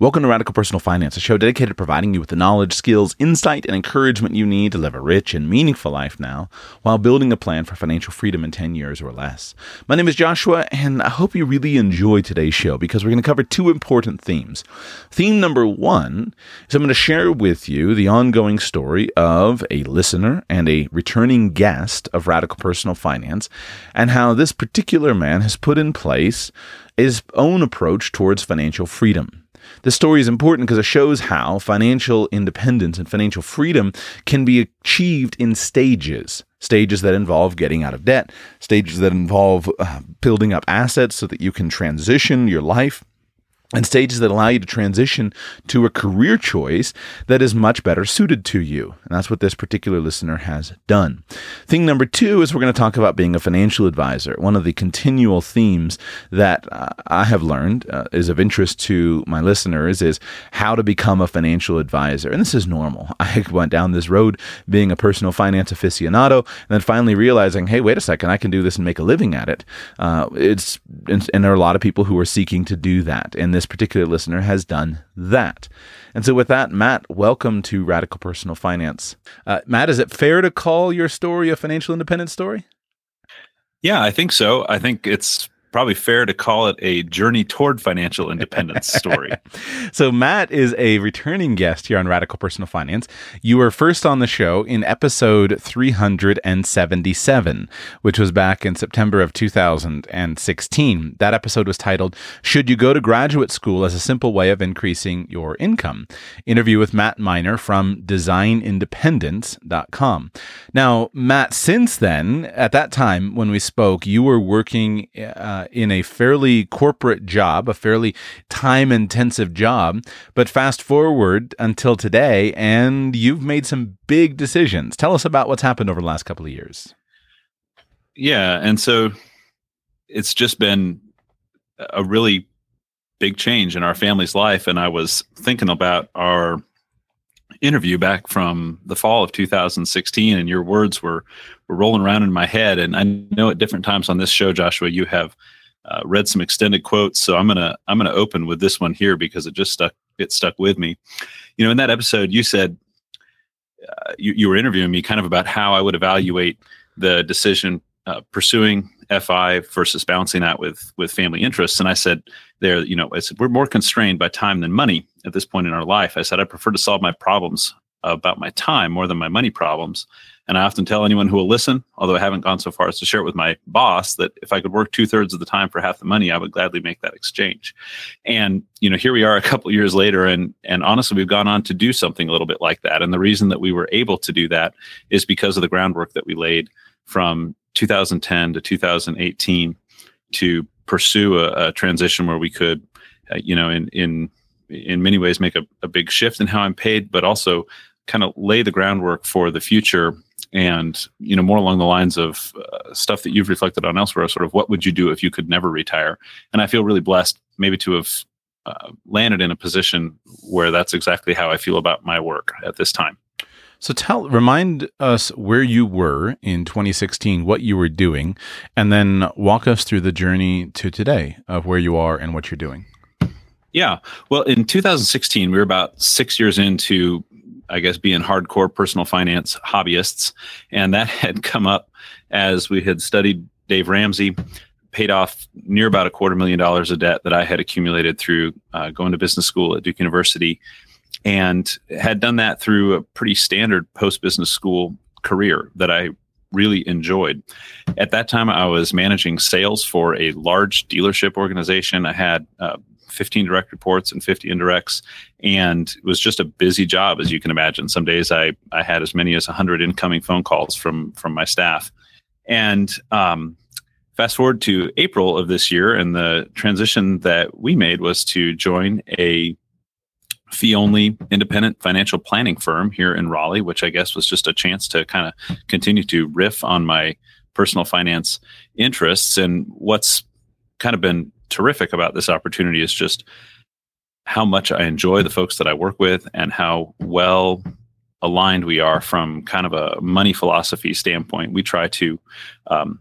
Welcome to Radical Personal Finance, a show dedicated to providing you with the knowledge, skills, insight, and encouragement you need to live a rich and meaningful life now while building a plan for financial freedom in 10 years or less. My name is Joshua, and I hope you really enjoy today's show because we're going to cover two important themes. Theme number one is I'm going to share with you the ongoing story of a listener and a returning guest of Radical Personal Finance and how this particular man has put in place his own approach towards financial freedom. This story is important because it shows how financial independence and financial freedom can be achieved in stages. Stages that involve getting out of debt, stages that involve uh, building up assets so that you can transition your life and stages that allow you to transition to a career choice that is much better suited to you. And that's what this particular listener has done. Thing number two is we're going to talk about being a financial advisor. One of the continual themes that uh, I have learned uh, is of interest to my listeners is how to become a financial advisor. And this is normal. I went down this road being a personal finance aficionado and then finally realizing, hey, wait a second, I can do this and make a living at it. Uh, it's and, there are a lot of people who are seeking to do that. And this particular listener has done that. And so, with that, Matt, welcome to Radical Personal Finance. Uh, Matt, is it fair to call your story a financial independence story? Yeah, I think so. I think it's probably fair to call it a journey toward financial independence story. so, Matt is a returning guest here on Radical Personal Finance. You were first on the show in episode 377, which was back in September of 2016. That episode was titled, Should You Go to Graduate School as a Simple Way of Increasing Your Income? Interview with Matt Miner from designindependence.com. Now, Matt, since then, at that time when we spoke, you were working. Uh, Uh, in a fairly corporate job, a fairly time intensive job. But fast forward until today, and you've made some big decisions. Tell us about what's happened over the last couple of years. Yeah. And so it's just been a really big change in our family's life. And I was thinking about our interview back from the fall of 2016 and your words were were rolling around in my head and i know at different times on this show joshua you have uh, read some extended quotes so i'm gonna i'm gonna open with this one here because it just stuck it stuck with me you know in that episode you said uh, you, you were interviewing me kind of about how i would evaluate the decision uh, pursuing FI versus balancing that with with family interests. And I said there, you know, I said we're more constrained by time than money at this point in our life. I said I prefer to solve my problems about my time more than my money problems. And I often tell anyone who will listen, although I haven't gone so far as to share it with my boss, that if I could work two thirds of the time for half the money, I would gladly make that exchange. And you know, here we are a couple years later, and and honestly, we've gone on to do something a little bit like that. And the reason that we were able to do that is because of the groundwork that we laid from 2010 to 2018 to pursue a, a transition where we could, uh, you know, in in in many ways make a, a big shift in how I'm paid, but also kind of lay the groundwork for the future and you know more along the lines of uh, stuff that you've reflected on elsewhere sort of what would you do if you could never retire and i feel really blessed maybe to have uh, landed in a position where that's exactly how i feel about my work at this time so tell remind us where you were in 2016, what you were doing, and then walk us through the journey to today of where you are and what you're doing. Yeah. Well, in 2016, we were about 6 years into I guess being hardcore personal finance hobbyists. And that had come up as we had studied Dave Ramsey paid off near about a quarter million dollars of debt that I had accumulated through uh, going to business school at Duke University and had done that through a pretty standard post business school career that I really enjoyed. At that time, I was managing sales for a large dealership organization. I had uh, 15 direct reports and 50 indirects, and it was just a busy job, as you can imagine. Some days I I had as many as 100 incoming phone calls from from my staff, and um, fast forward to April of this year, and the transition that we made was to join a fee only independent financial planning firm here in Raleigh, which I guess was just a chance to kind of continue to riff on my personal finance interests. And what's kind of been terrific about this opportunity is just how much I enjoy the folks that I work with and how well aligned we are from kind of a money philosophy standpoint. We try to um,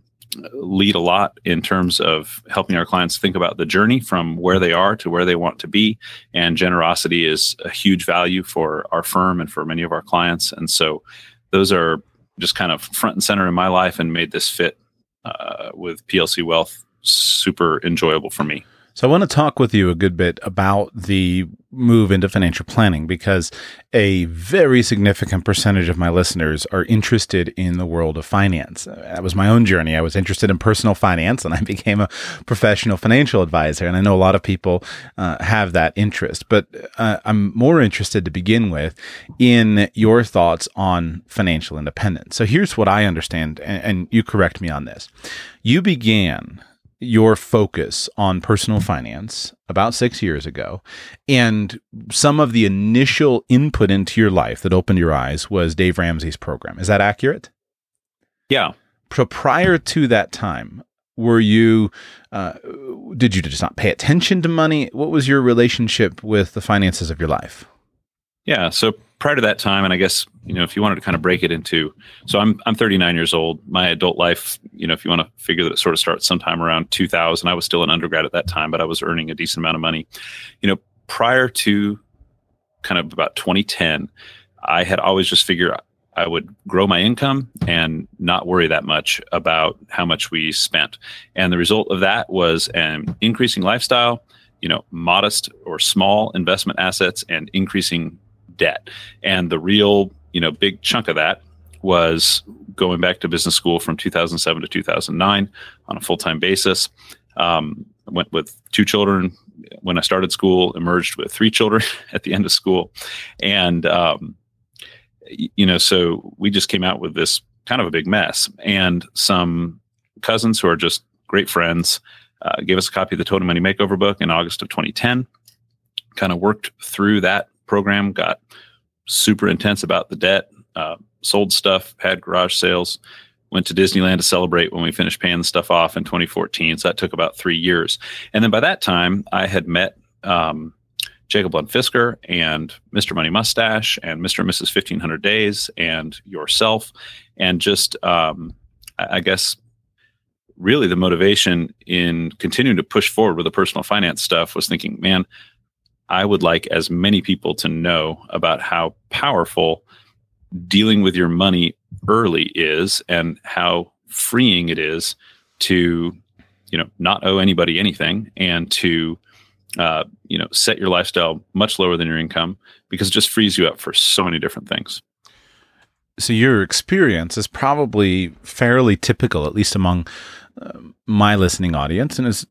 lead a lot in terms of helping our clients think about the journey from where they are to where they want to be. And generosity is a huge value for our firm and for many of our clients. And so those are just kind of front and center in my life and made this fit uh, with PLC Wealth super enjoyable for me. So I want to talk with you a good bit about the move into financial planning because a very significant percentage of my listeners are interested in the world of finance. That was my own journey. I was interested in personal finance and I became a professional financial advisor. And I know a lot of people uh, have that interest, but uh, I'm more interested to begin with in your thoughts on financial independence. So here's what I understand, and, and you correct me on this. You began your focus on personal finance about six years ago. And some of the initial input into your life that opened your eyes was Dave Ramsey's program. Is that accurate? Yeah. So prior to that time, were you, uh, did you just not pay attention to money? What was your relationship with the finances of your life? Yeah. So prior to that time, and I guess you know if you wanted to kind of break it into, so I'm I'm 39 years old. My adult life, you know, if you want to figure that it sort of starts sometime around 2000. I was still an undergrad at that time, but I was earning a decent amount of money. You know, prior to kind of about 2010, I had always just figured I would grow my income and not worry that much about how much we spent. And the result of that was an increasing lifestyle, you know, modest or small investment assets and increasing debt. And the real, you know, big chunk of that was going back to business school from 2007 to 2009 on a full time basis. Um, went with two children when I started school, emerged with three children at the end of school. And, um, you know, so we just came out with this kind of a big mess. And some cousins who are just great friends uh, gave us a copy of the Total Money Makeover book in August of 2010. Kind of worked through that program, got super intense about the debt, uh, sold stuff, had garage sales, went to Disneyland to celebrate when we finished paying the stuff off in 2014. So that took about three years. And then by that time, I had met um, Jacob Lund Fisker and Mr. Money Mustache and Mr. and Mrs. 1500 Days and yourself. And just, um, I guess, really the motivation in continuing to push forward with the personal finance stuff was thinking, man, I would like as many people to know about how powerful dealing with your money early is and how freeing it is to you know not owe anybody anything and to uh, you know set your lifestyle much lower than your income because it just frees you up for so many different things. So your experience is probably fairly typical at least among uh, my listening audience and is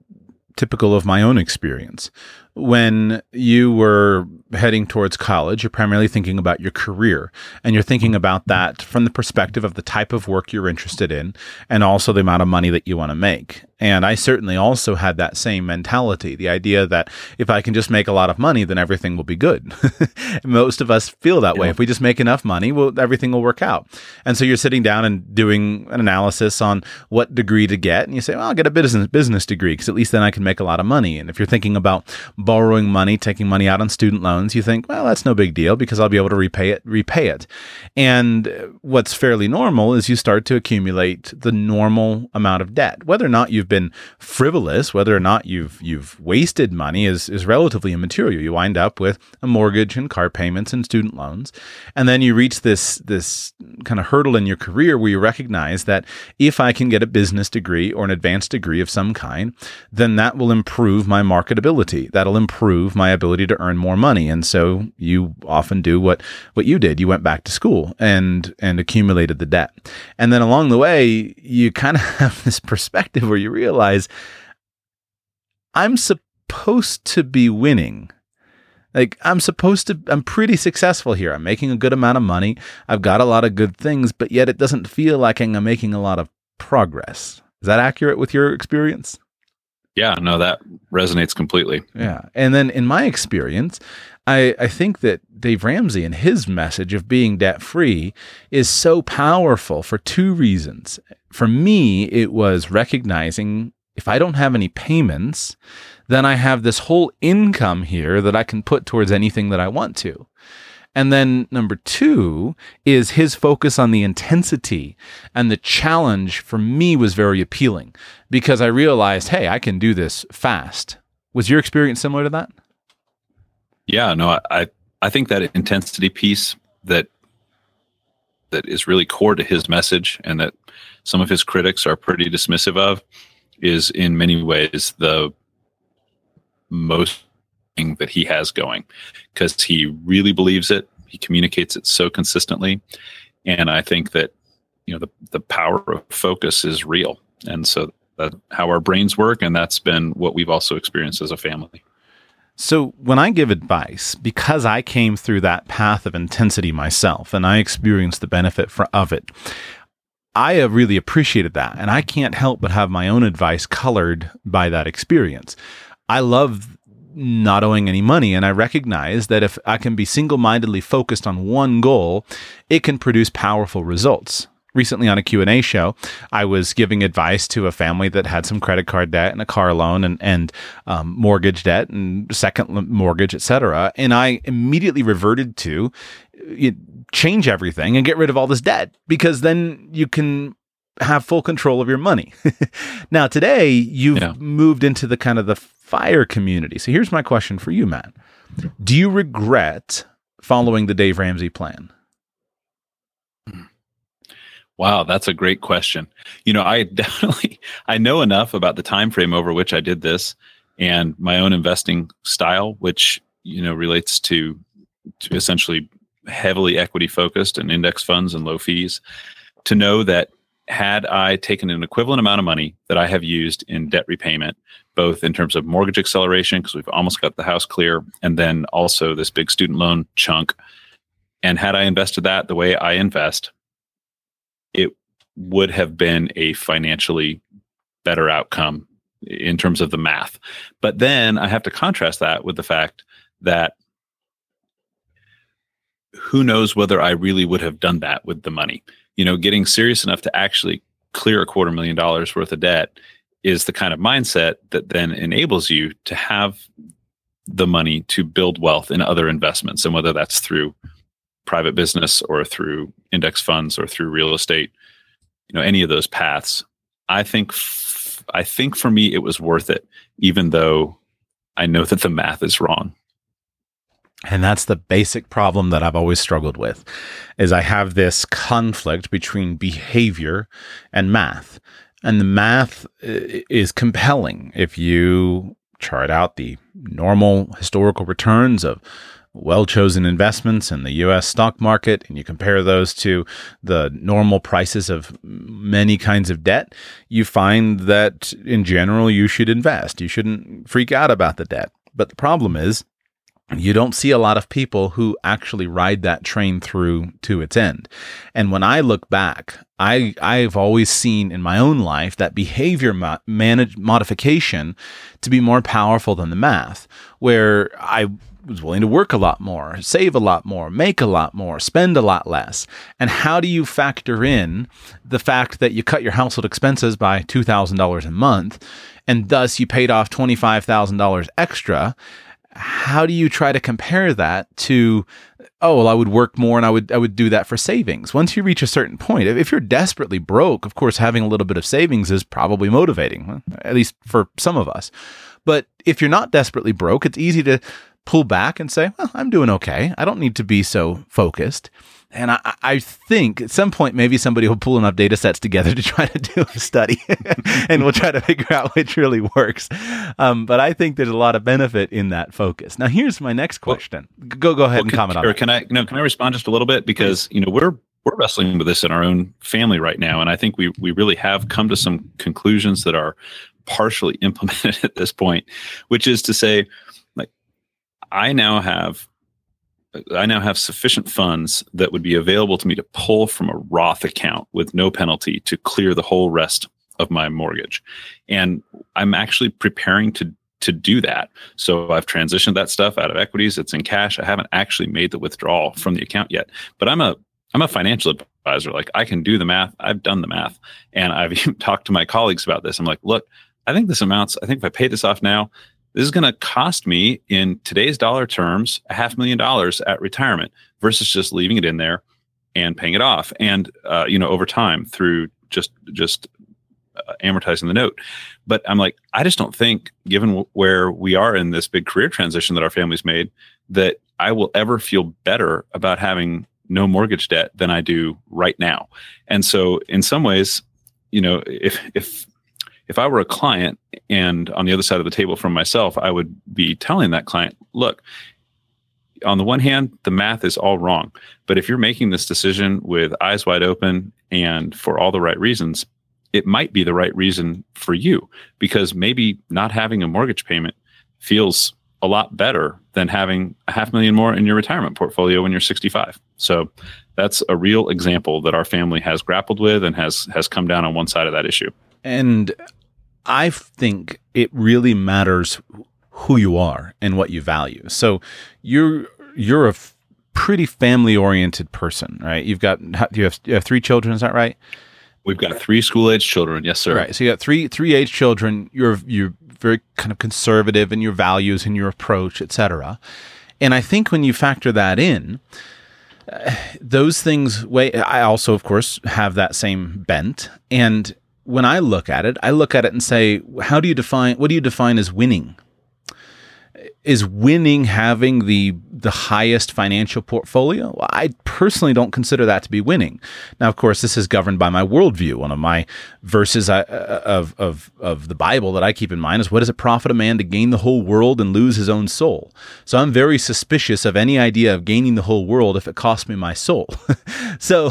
typical of my own experience when you were heading towards college, you're primarily thinking about your career and you're thinking about that from the perspective of the type of work you're interested in and also the amount of money that you want to make. And I certainly also had that same mentality the idea that if I can just make a lot of money, then everything will be good. Most of us feel that yeah. way. If we just make enough money, well, everything will work out. And so you're sitting down and doing an analysis on what degree to get. And you say, well, I'll get a business, business degree because at least then I can make a lot of money. And if you're thinking about borrowing money, taking money out on student loans, you think, well, that's no big deal because I'll be able to repay it, repay it. And uh, what's fairly normal is you start to accumulate the normal amount of debt. Whether or not you've been frivolous, whether or not you've you've wasted money is is relatively immaterial. You wind up with a mortgage and car payments and student loans. And then you reach this this kind of hurdle in your career where you recognize that if I can get a business degree or an advanced degree of some kind, then that will improve my marketability. That'll improve my ability to earn more money. And so you often do what what you did. You went back to school and and accumulated the debt. And then along the way, you kind of have this perspective where you realize I'm supposed to be winning. Like I'm supposed to I'm pretty successful here. I'm making a good amount of money. I've got a lot of good things, but yet it doesn't feel like I'm making a lot of progress. Is that accurate with your experience? Yeah, no, that resonates completely. Yeah. And then in my experience, I, I think that Dave Ramsey and his message of being debt free is so powerful for two reasons. For me, it was recognizing if I don't have any payments, then I have this whole income here that I can put towards anything that I want to. And then number two is his focus on the intensity and the challenge for me was very appealing because I realized, hey, I can do this fast. Was your experience similar to that? Yeah, no, I I think that intensity piece that that is really core to his message and that some of his critics are pretty dismissive of is in many ways the most that he has going because he really believes it he communicates it so consistently and i think that you know the, the power of focus is real and so that's how our brains work and that's been what we've also experienced as a family so, when I give advice, because I came through that path of intensity myself and I experienced the benefit for, of it, I have really appreciated that. And I can't help but have my own advice colored by that experience. I love not owing any money. And I recognize that if I can be single-mindedly focused on one goal, it can produce powerful results. Recently on a q&a show i was giving advice to a family that had some credit card debt and a car loan and, and um, mortgage debt and second mortgage etc and i immediately reverted to you, change everything and get rid of all this debt because then you can have full control of your money. Now today you've yeah. moved into the kind of the fire community. So here's my question for you matt. Do you regret following the dave ramsey plan? Wow, that's a great question. You know, I definitely I know enough about the time frame over which I did this and my own investing style, which you know relates to, to essentially heavily equity focused and index funds and low fees, to know that had I taken an equivalent amount of money that I have used in debt repayment, both in terms of mortgage acceleration, because we've almost got the house clear, and then also this big student loan chunk, and had I invested that the way I invest, it would have been a financially better outcome in terms of the math. But then I have to contrast that with the fact that who knows whether I really would have done that with the money. You know, getting serious enough to actually clear a quarter million dollars worth of debt is the kind of mindset that then enables you to have the money to build wealth in other investments. And whether that's through private business or through index funds or through real estate, you know, any of those paths, I think f- I think for me it was worth it, even though I know that the math is wrong. And that's the basic problem that I've always struggled with is I have this conflict between behavior and math. And the math uh, is compelling if you chart out the normal historical returns of well chosen investments in the US stock market and you compare those to the normal prices of many kinds of debt, you find that in general you should invest. You shouldn't freak out about the debt. But the problem is, you don't see a lot of people who actually ride that train through to its end. And when I look back, I I've always seen in my own life that behavior mo- manage modification to be more powerful than the math, where I was willing to work a lot more, save a lot more, make a lot more, spend a lot less. And how do you factor in the fact that you cut your household expenses by $2,000 a month and thus you paid off $25,000 extra? How do you try to compare that to oh well I would work more and I would I would do that for savings. Once you reach a certain point, if you're desperately broke, of course having a little bit of savings is probably motivating, at least for some of us. But if you're not desperately broke, it's easy to pull back and say, well, I'm doing okay. I don't need to be so focused. And I, I think at some point, maybe somebody will pull enough data sets together to try to do a study and we'll try to figure out which really works. Um, but I think there's a lot of benefit in that focus. Now, here's my next question. Well, go, go ahead well, and can, comment on it. Can I, no, can I respond just a little bit? Because, you know, we're, we're wrestling with this in our own family right now. And I think we, we really have come to some conclusions that are partially implemented at this point, which is to say, like, I now have I now have sufficient funds that would be available to me to pull from a Roth account with no penalty to clear the whole rest of my mortgage. And I'm actually preparing to to do that. So I've transitioned that stuff out of equities. It's in cash. I haven't actually made the withdrawal from the account yet. But I'm a I'm a financial advisor. Like I can do the math. I've done the math. And I've even talked to my colleagues about this. I'm like, look, I think this amounts, I think if I pay this off now, this is going to cost me in today's dollar terms a half million dollars at retirement versus just leaving it in there and paying it off. And uh, you know over time through just just uh, amortizing the note. But i'm like i just don't think given w- where we are in this big career transition that our family's made that i will ever feel better about having no mortgage debt than i do right now. And so in some ways you know if if if I were a client and on the other side of the table from myself, I would be telling that client, look, on the one hand, the math is all wrong. But if you're making this decision with eyes wide open and for all the right reasons, it might be the right reason for you because maybe not having a mortgage payment feels a lot better than having a half million more in your retirement portfolio when you're 65. So that's a real example that our family has grappled with and has has come down on one side of that issue. And I think it really matters who you are and what you value. So you're you're a f- pretty family oriented person, right? You've got you have you have three children, is that right? We've got three school age children, yes, sir. Right. So you got three three age children. You're you're very kind of conservative in your values and your approach, etc. And I think when you factor that in, uh, those things weigh. I also, of course, have that same bent, and when I look at it, I look at it and say, how do you define what do you define as winning? Is winning having the the highest financial portfolio? I personally don't consider that to be winning. Now, of course, this is governed by my worldview. One of my verses I, uh, of, of, of the Bible that I keep in mind is what does it profit a man to gain the whole world and lose his own soul? So I'm very suspicious of any idea of gaining the whole world if it costs me my soul. so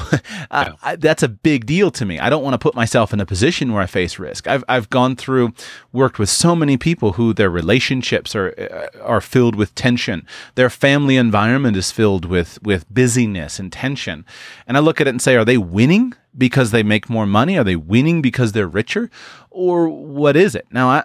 uh. I, that's a big deal to me. I don't want to put myself in a position where I face risk. I've, I've gone through, worked with so many people who their relationships are, uh, are filled with tension. Their family environment is filled with with busyness and tension. And I look at it and say, are they winning because they make more money? Are they winning because they're richer? Or what is it? Now I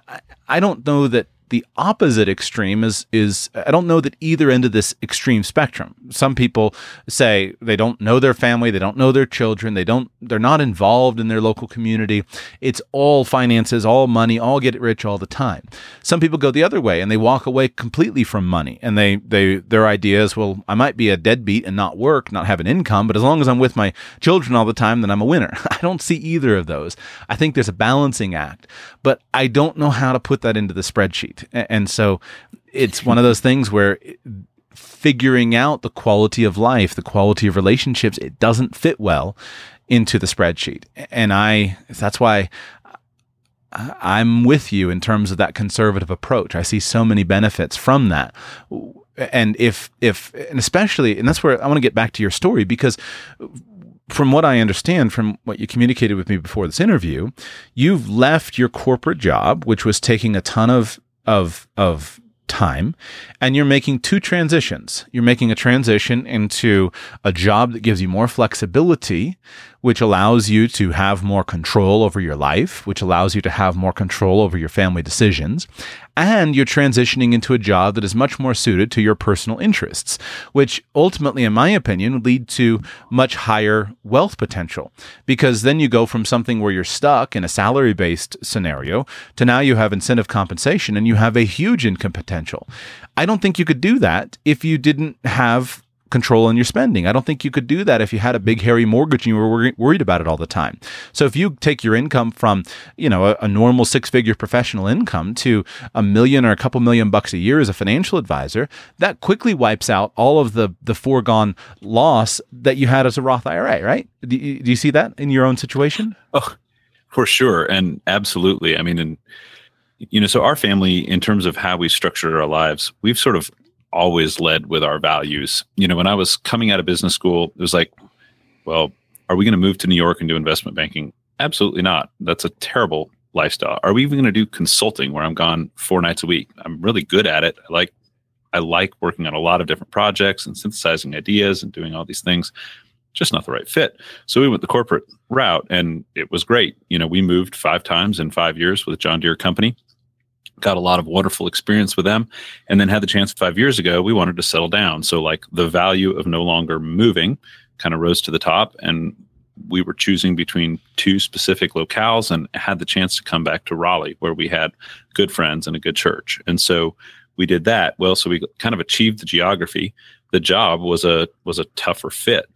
I don't know that the opposite extreme is is I don't know that either end of this extreme spectrum. Some people say they don't know their family, they don't know their children, they don't they're not involved in their local community. It's all finances, all money, all get rich all the time. Some people go the other way and they walk away completely from money and they they their idea is well, I might be a deadbeat and not work, not have an income, but as long as I'm with my children all the time, then I'm a winner. I don't see either of those. I think there's a balancing act, but I don't know how to put that into the spreadsheet right. And so it's one of those things where figuring out the quality of life, the quality of relationships, it doesn't fit well into the spreadsheet. And I, that's why I'm with you in terms of that conservative approach. I see so many benefits from that. And if, if, and especially, and that's where I want to get back to your story because from what I understand from what you communicated with me before this interview, you've left your corporate job, which was taking a ton of of of time and you're making two transitions. You're making a transition into a job that gives you more flexibility which allows you to have more control over your life, which allows you to have more control over your family decisions. And you're transitioning into a job that is much more suited to your personal interests, which ultimately, in my opinion, would lead to much higher wealth potential. Because then you go from something where you're stuck in a salary based scenario to now you have incentive compensation and you have a huge income potential. I don't think you could do that if you didn't have control on your spending. I don't think you could do that if you had a big hairy mortgage and you were worried about it all the time. So if you take your income from, you know, a, a normal six-figure professional income to a million or a couple million bucks a year as a financial advisor, that quickly wipes out all of the the foregone loss that you had as a Roth IRA, right? Do you, do you see that in your own situation? Oh, for sure and absolutely. I mean, and you know, so our family in terms of how we structured our lives, we've sort of always led with our values. You know, when I was coming out of business school, it was like, well, are we going to move to New York and do investment banking? Absolutely not. That's a terrible lifestyle. Are we even going to do consulting where I'm gone four nights a week? I'm really good at it. I like I like working on a lot of different projects and synthesizing ideas and doing all these things. Just not the right fit. So we went the corporate route and it was great. You know, we moved five times in five years with John Deere company got a lot of wonderful experience with them and then had the chance five years ago we wanted to settle down so like the value of no longer moving kind of rose to the top and we were choosing between two specific locales and had the chance to come back to Raleigh, where we had good friends and a good church. And so we did that. Well, so we kind of achieved the geography. The job was a was a tougher fit.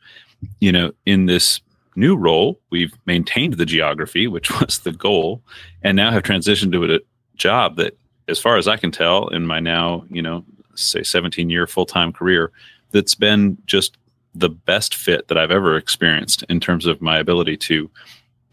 You know, in this new role, we've maintained the geography, which was the goal, and now have transitioned to a job that, as far as I can tell, in my now, you know, say 17 year full time career, that's been just the best fit that I've ever experienced in terms of my ability to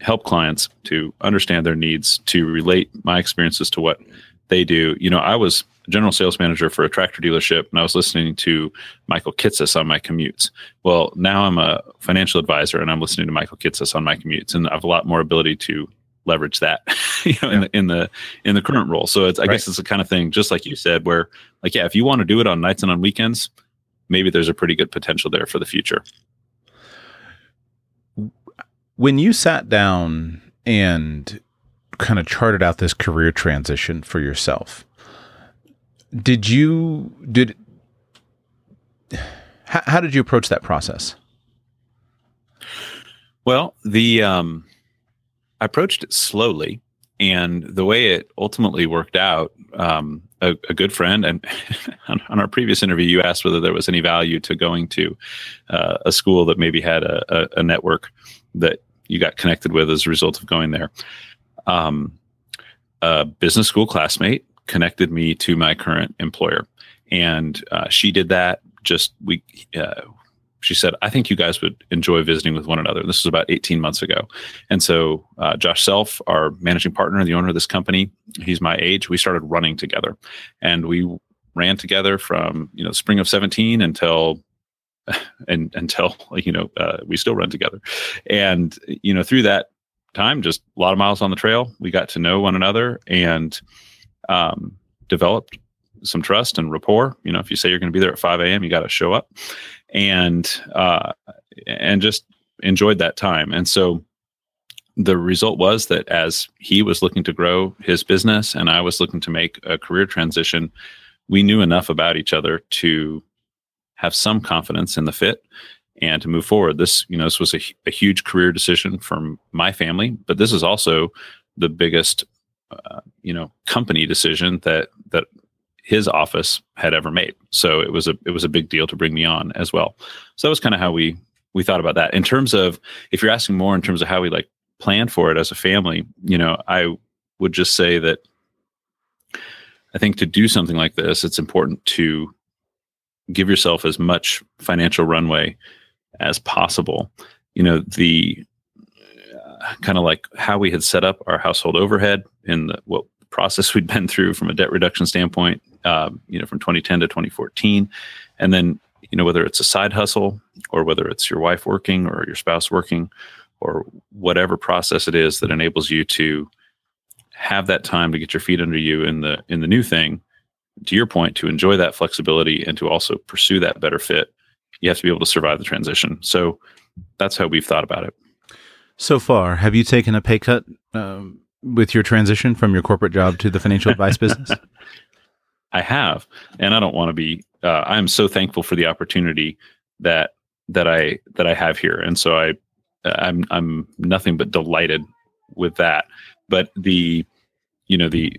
help clients to understand their needs, to relate my experiences to what they do. You know, I was general sales manager for a tractor dealership and I was listening to Michael Kitces on my commutes. Well, now I'm a financial advisor and I'm listening to Michael Kitces on my commutes and I have a lot more ability to leverage that you know yeah. in the in the in the current role. So it's I right. guess it's the kind of thing just like you said where like yeah, if you want to do it on nights and on weekends, maybe there's a pretty good potential there for the future. When you sat down and kind of charted out this career transition for yourself, did you did how, how did you approach that process? Well, the um, I approached it slowly, and the way it ultimately worked out, um, a, a, good friend, and on, on, our previous interview, you asked whether there was any value to going to uh, a school that maybe had a, a, a, network that you got connected with as a result of going there. Um, a business school classmate connected me to my current employer, and uh, she did that. Just we uh, she said, I think you guys would enjoy visiting with one another. This was about 18 months ago. And so, uh, Josh Self, our managing partner, the owner of this company, he's my age. We started running together and we ran together from, you know, spring of 17 until, and until, you know, uh, we still run together. And, you know, through that time, just a lot of miles on the trail, we got to know one another and, um, developed some trust and rapport. You know, if you say you're going to be there at 5 a.m., you got to show up and uh, and just enjoyed that time. And so the result was that as he was looking to grow his business and I was looking to make a career transition, we knew enough about each other to have some confidence in the fit and to move forward. This, you know, this was a, a huge career decision from my family, but this is also the biggest, uh, you know, company decision that that his office had ever made. So it was a it was a big deal to bring me on as well. So that was kind of how we we thought about that. In terms of if you're asking more in terms of how we like plan for it as a family, you know, I would just say that I think to do something like this, it's important to give yourself as much financial runway as possible. You know, the uh, kind of like how we had set up our household overhead in the what process we'd been through from a debt reduction standpoint, um, you know, from 2010 to 2014. And then, you know, whether it's a side hustle or whether it's your wife working or your spouse working or whatever process it is that enables you to have that time to get your feet under you in the in the new thing to your point to enjoy that flexibility and to also pursue that better fit you have to be able to survive the transition so that's how we've thought about it so far have you taken a pay cut um, with your transition from your corporate job to the financial advice business? I have, and I don't want to be. Uh, I'm so thankful for the opportunity that that I that I have here, and so I I'm I'm nothing but delighted with that. But the you know the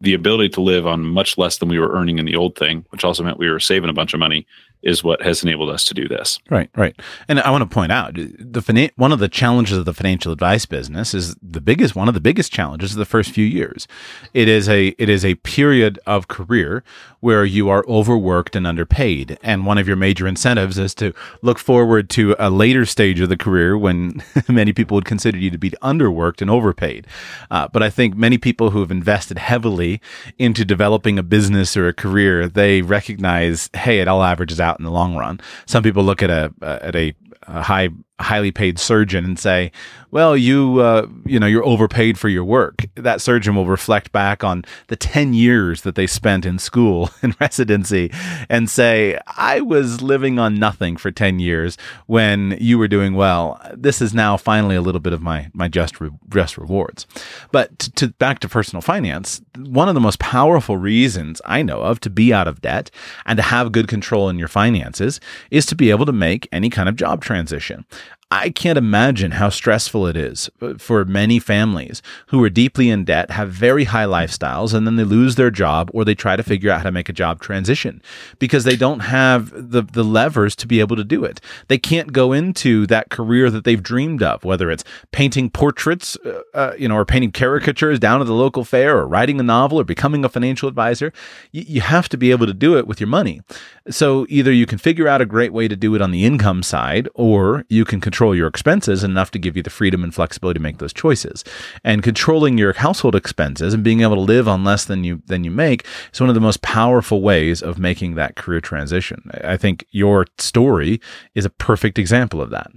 the ability to live on much less than we were earning in the old thing, which also meant we were saving a bunch of money, is what has enabled us to do this. Right, right. And I want to point out the one of the challenges of the financial advice business is the biggest one of the biggest challenges of the first few years. It is a it is a period of career where you are overworked and underpaid, and one of your major incentives is to look forward to a later stage of the career when many people would consider you to be underworked and overpaid. Uh, but I think many people who have invested heavily into developing a business or a career, they recognize, hey, it all averages out out in the long run. Some people look at a at a, a high highly paid surgeon and say, "Well, you uh, you know you're overpaid for your work." That surgeon will reflect back on the ten years that they spent in school and residency, and say, "I was living on nothing for ten years when you were doing well. This is now finally a little bit of my my just re- just rewards." But to, to back to personal finance, one of the most powerful reasons I know of to be out of debt and to have good control in your finances is to be able to make any kind of job transition. I can't imagine how stressful it is for many families who are deeply in debt, have very high lifestyles, and then they lose their job or they try to figure out how to make a job transition because they don't have the, the levers to be able to do it. They can't go into that career that they've dreamed of, whether it's painting portraits, uh, uh, you know, or painting caricatures down at the local fair or writing a novel or becoming a financial advisor. Y- you have to be able to do it with your money. So either you can figure out a great way to do it on the income side or you can control your expenses enough to give you the freedom and flexibility to make those choices. And controlling your household expenses and being able to live on less than you than you make is one of the most powerful ways of making that career transition. I think your story is a perfect example of that.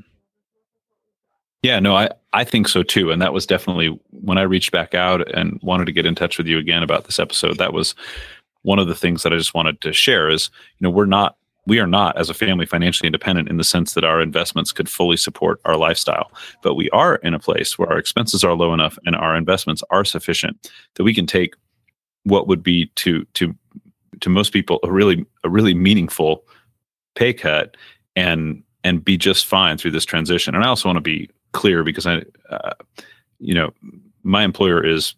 Yeah, no, I, I think so too. And that was definitely when I reached back out and wanted to get in touch with you again about this episode. That was one of the things that I just wanted to share is, you know, we're not we are not as a family financially independent in the sense that our investments could fully support our lifestyle. But we are in a place where our expenses are low enough and our investments are sufficient that we can take what would be to to to most people a really a really meaningful pay cut and and be just fine through this transition. And i also want to be clear because i uh, you know my employer is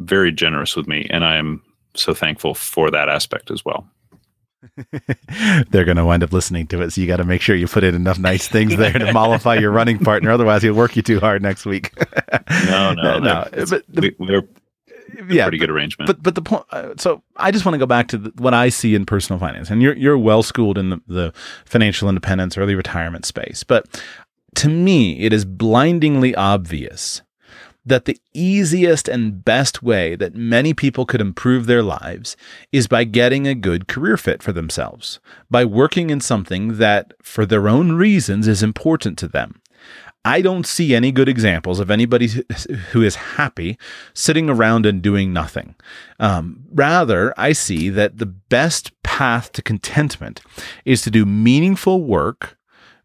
very generous with me and i am so thankful for that aspect as well They're going to wind up listening to it, so you got to make sure you put in enough nice things there to mollify your running partner. Otherwise, he'll work you too hard next week. no, no, no. But the, we, are yeah, pretty good arrangement. But but the point. Uh, so I just want to go back to the, what I see in personal finance, and you're you're well schooled in the, the financial independence, early retirement space. But to me, it is blindingly obvious that the easiest and best way that many people could improve their lives is by getting a good career fit for themselves, by working in something that, for their own reasons, is important to them. I don't see any good examples of anybody who is happy sitting around and doing nothing. Um, rather, I see that the best path to contentment is to do meaningful work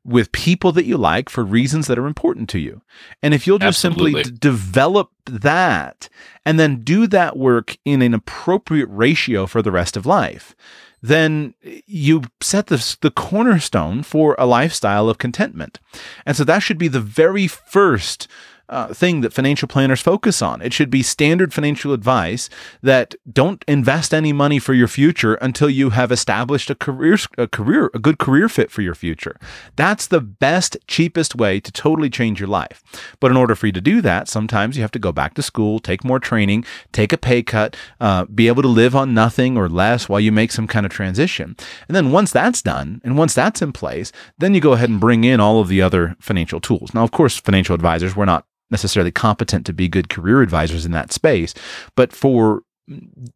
with people that you like for reasons that are important to you. And if you'll just Absolutely. simply d- develop that and then do that work in an appropriate ratio for the rest of life, then you set the, the cornerstone for a lifestyle of contentment. And so that should be the very first uh, thing that financial planners focus on. It should be standard financial advice that don't invest any money for your future until you have established a career, a career, a good career fit for your future. That's the best, cheapest way to totally change your life. But in order for you to do that, sometimes you have to go back to school, take more training, take a pay cut, uh, be able to live on nothing or less while you make some kind of transition. And then once that's done, and once that's in place, then you go ahead and bring in all of the other financial tools. Now, of course, financial advisors, we're not necessarily competent to be good career advisors in that space. But for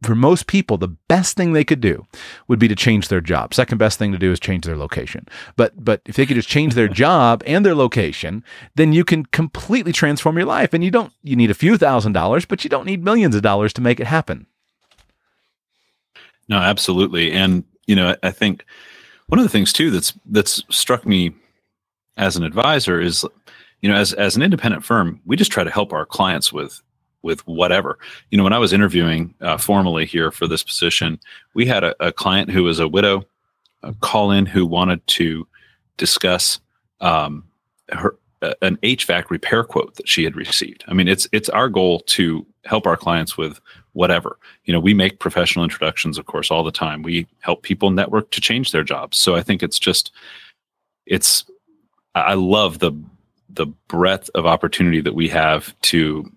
for most people, the best thing they could do would be to change their job. Second best thing to do is change their location. But but if they could just change their job and their location, then you can completely transform your life. And you don't you need a few thousand dollars, but you don't need millions of dollars to make it happen. No, absolutely. And you know, I think one of the things too that's that's struck me as an advisor is you know as as an independent firm we just try to help our clients with with whatever you know when i was interviewing uh, formally here for this position we had a, a client who was a widow a call in who wanted to discuss um, her an HVAC repair quote that she had received. I mean, it's it's our goal to help our clients with whatever. You know, we make professional introductions, of course, all the time. We help people network to change their jobs. So I think it's just it's I love the the breadth of opportunity that we have to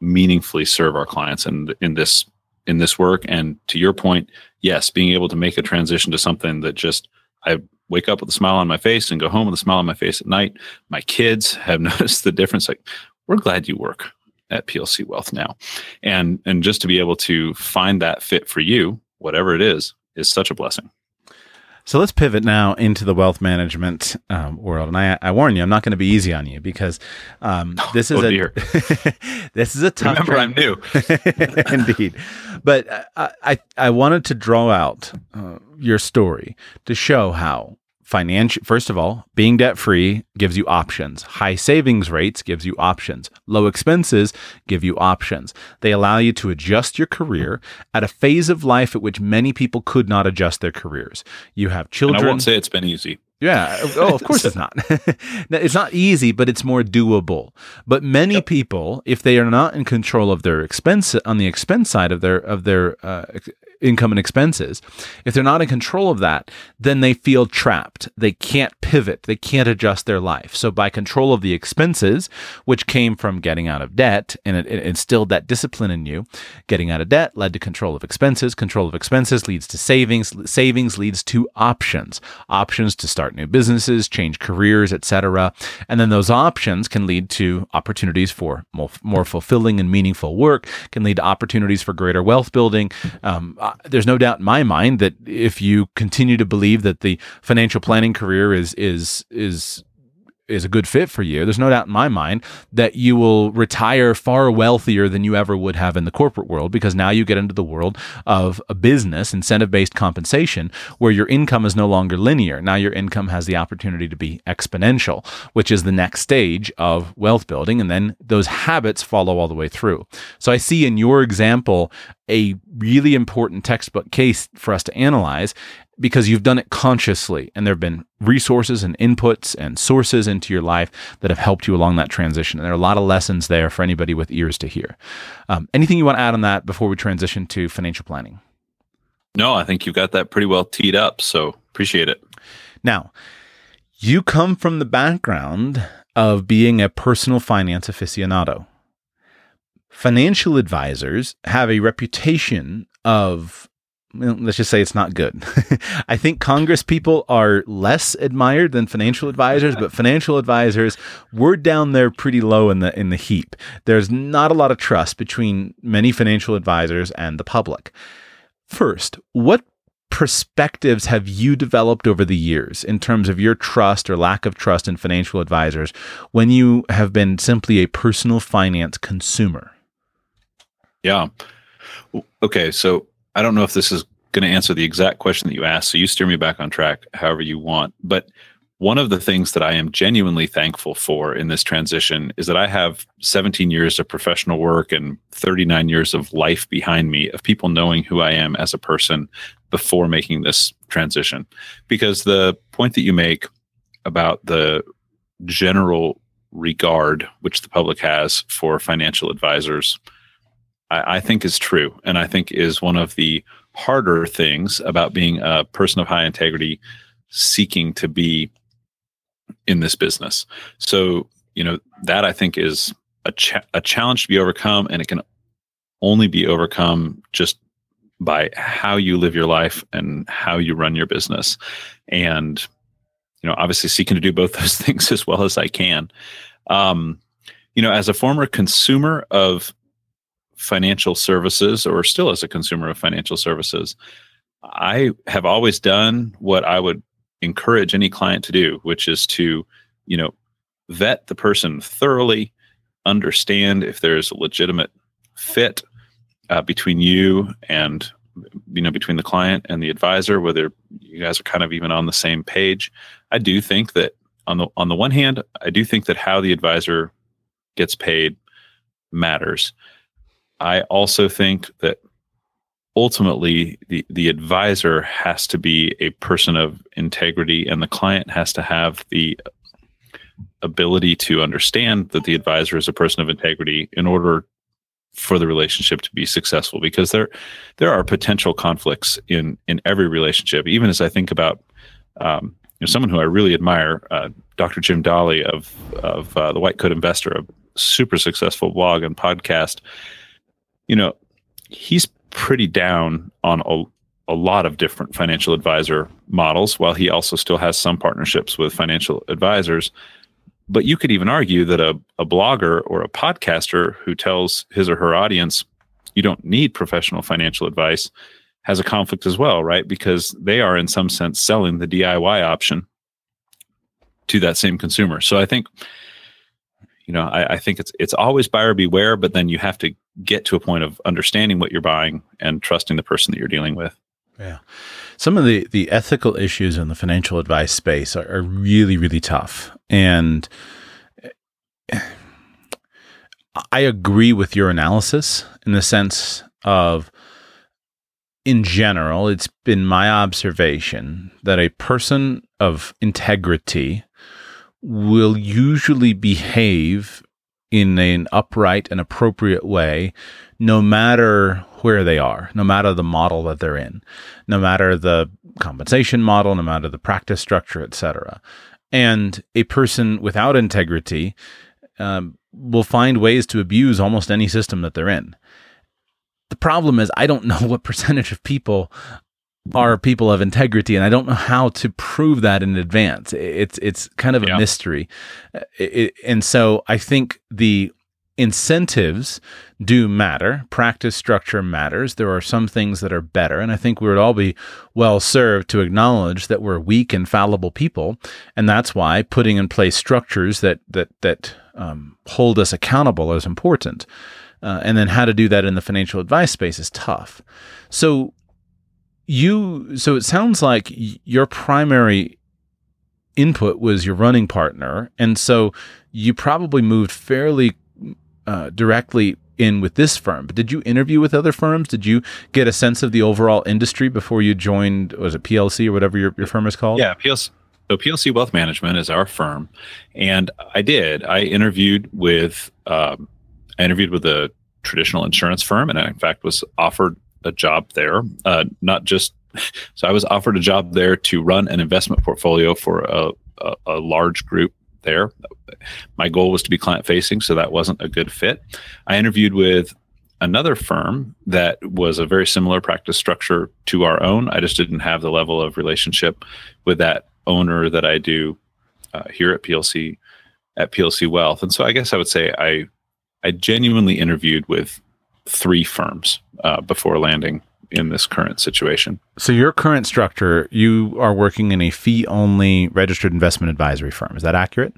meaningfully serve our clients and in this in this work. And to your point yes being able to make a transition to something that just i wake up with a smile on my face and go home with a smile on my face at night. My kids have noticed the difference. Like we're glad you work at plc wealth now. And and just to be able to find that fit for you whatever it is is such a blessing so let's pivot now into the wealth management um, world, and I, I, warn you, I'm not going to be easy on you because um, this is oh, a this is a tough. Remember, I'm new. Indeed, but I, I, I wanted to draw out uh, your story to show how financial first of all being debt free gives you options high savings rates gives you options low expenses give you options they allow you to adjust your career at a phase of life at which many people could not adjust their careers you have children and i won't say it's been easy Yeah. Oh, of course it's not. it's not easy, but it's more doable. But many yep. people, if they are not in control of their expense on the expense side of their of their uh, income and expenses. If they're not in control of that, then they feel trapped. They can't pivot. They can't adjust their life. So by control of the expenses, which came from getting out of debt and it, it instilled that discipline in you, getting out of debt led to control of expenses. Control of expenses leads to savings. Savings leads to options. Options to start new businesses, change careers, etc. And then those options can lead to opportunities for more, more fulfilling and meaningful work, can lead to opportunities for greater wealth building. Um, there's no doubt in my mind that if you continue to believe that the financial planning career is is is is a good fit for you, there's no doubt in my mind that you will retire far wealthier than you ever would have in the corporate world because now you get into the world of a business, incentive based compensation, where your income is no longer linear. Now your income has the opportunity to be exponential, which is the next stage of wealth building. And then those habits follow all the way through. So I see in your example a really important textbook case for us to analyze because you've done it consciously and there have been resources and inputs and sources into your life that have helped you along that transition. And there are a lot of lessons there for anybody with ears to hear. Um, anything you want to add on that before we transition to financial planning? No, I think you've got that pretty well teed up. So appreciate it. Now, you come from the background of being a personal finance aficionado. Financial advisors have a reputation of let's just say it's not good. I think Congress people are less admired than financial advisors, but financial advisors we're down there pretty low in the in the heap. There's not a lot of trust between many financial advisors and the public. First, what perspectives have you developed over the years in terms of your trust or lack of trust in financial advisors when you have been simply a personal finance consumer? Yeah. Okay, so I don't know if this is going to answer the exact question that you asked. So you steer me back on track however you want. But one of the things that I am genuinely thankful for in this transition is that I have 17 years of professional work and 39 years of life behind me of people knowing who I am as a person before making this transition. Because the point that you make about the general regard which the public has for financial advisors I, I think is true, and I think is one of the harder things about being a person of high integrity seeking to be in this business. So, you know, that I think is a, cha- a challenge to be overcome, and it can only be overcome just by how you live your life and how you run your business. And, you know, obviously seeking to do both those things as well as I can. Um, you know, as a former consumer of financial services or still as a consumer of financial services, I have always done what I would encourage any client to do, which is to, you know, vet the person thoroughly, understand if there's a legitimate fit uh, between you and you know between the client and the advisor whether you guys are kind of even on the same page. I do think that on the on the one hand i do think that how the advisor gets paid matters I also think that ultimately the, the advisor has to be a person of integrity and the client has to have the ability to understand that the advisor is a person of integrity in order for the relationship to be successful because there there are potential conflicts in in every relationship. Even as i think about um, you know, someone who i really admire uh, dr jim Dahle of of uh, the white coat investor a super successful blog and podcast you know, he's pretty down on a, a lot of different financial advisor models, while he also still has some partnerships with financial advisors. But you could even argue that a, a blogger or a podcaster who tells his or her audience, you don't need professional financial advice, has a conflict as well, right? Because they are, in some sense, selling the DIY option to that same consumer. So I think you know I, I, think it's it's always buyer beware but then you have to get to a point of understanding what you're buying and trusting the person that you're dealing with. Yeah. Some of the the ethical issues in the financial advice space are, are really really tough. And i agree with your analysis in the sense of in general, it's been my observation that a person of integrity will usually behave in an upright and appropriate way, no matter where they are, no matter the model that they're in, no matter the compensation model, no matter the practice structure, etc. And a person without integrity um, will find ways to abuse almost any system that they're in. The problem is, I don't know what percentage of people are people of integrity, and I don't know how to prove that in advance. It's it's kind of a yeah. mystery, it, it, and so I think the incentives do matter. Practice structure matters. There are some things that are better, and I think we would all be well served to acknowledge that we're weak and fallible people, and that's why putting in place structures that that that um, hold us accountable is important. Uh, and then how to do that in the financial advice space is tough. So you so it sounds like your primary input was your running partner and so you probably moved fairly uh, directly in with this firm. But did you interview with other firms? Did you get a sense of the overall industry before you joined was it plc or whatever your, your firm is called? Yeah plc so plc wealth management is our firm and i did. I interviewed with um, i interviewed with a traditional insurance firm and I, in fact was offered a job there, uh, not just so I was offered a job there to run an investment portfolio for a, a, a large group there. My goal was to be client facing, so that wasn't a good fit. I interviewed with another firm that was a very similar practice structure to our own. I just didn't have the level of relationship with that owner that I do uh, here at PLC at PLC Wealth. And so I guess I would say I I genuinely interviewed with three firms uh, before landing in this current situation. So, your current structure, you are working in a fee only registered investment advisory firm. Is that accurate?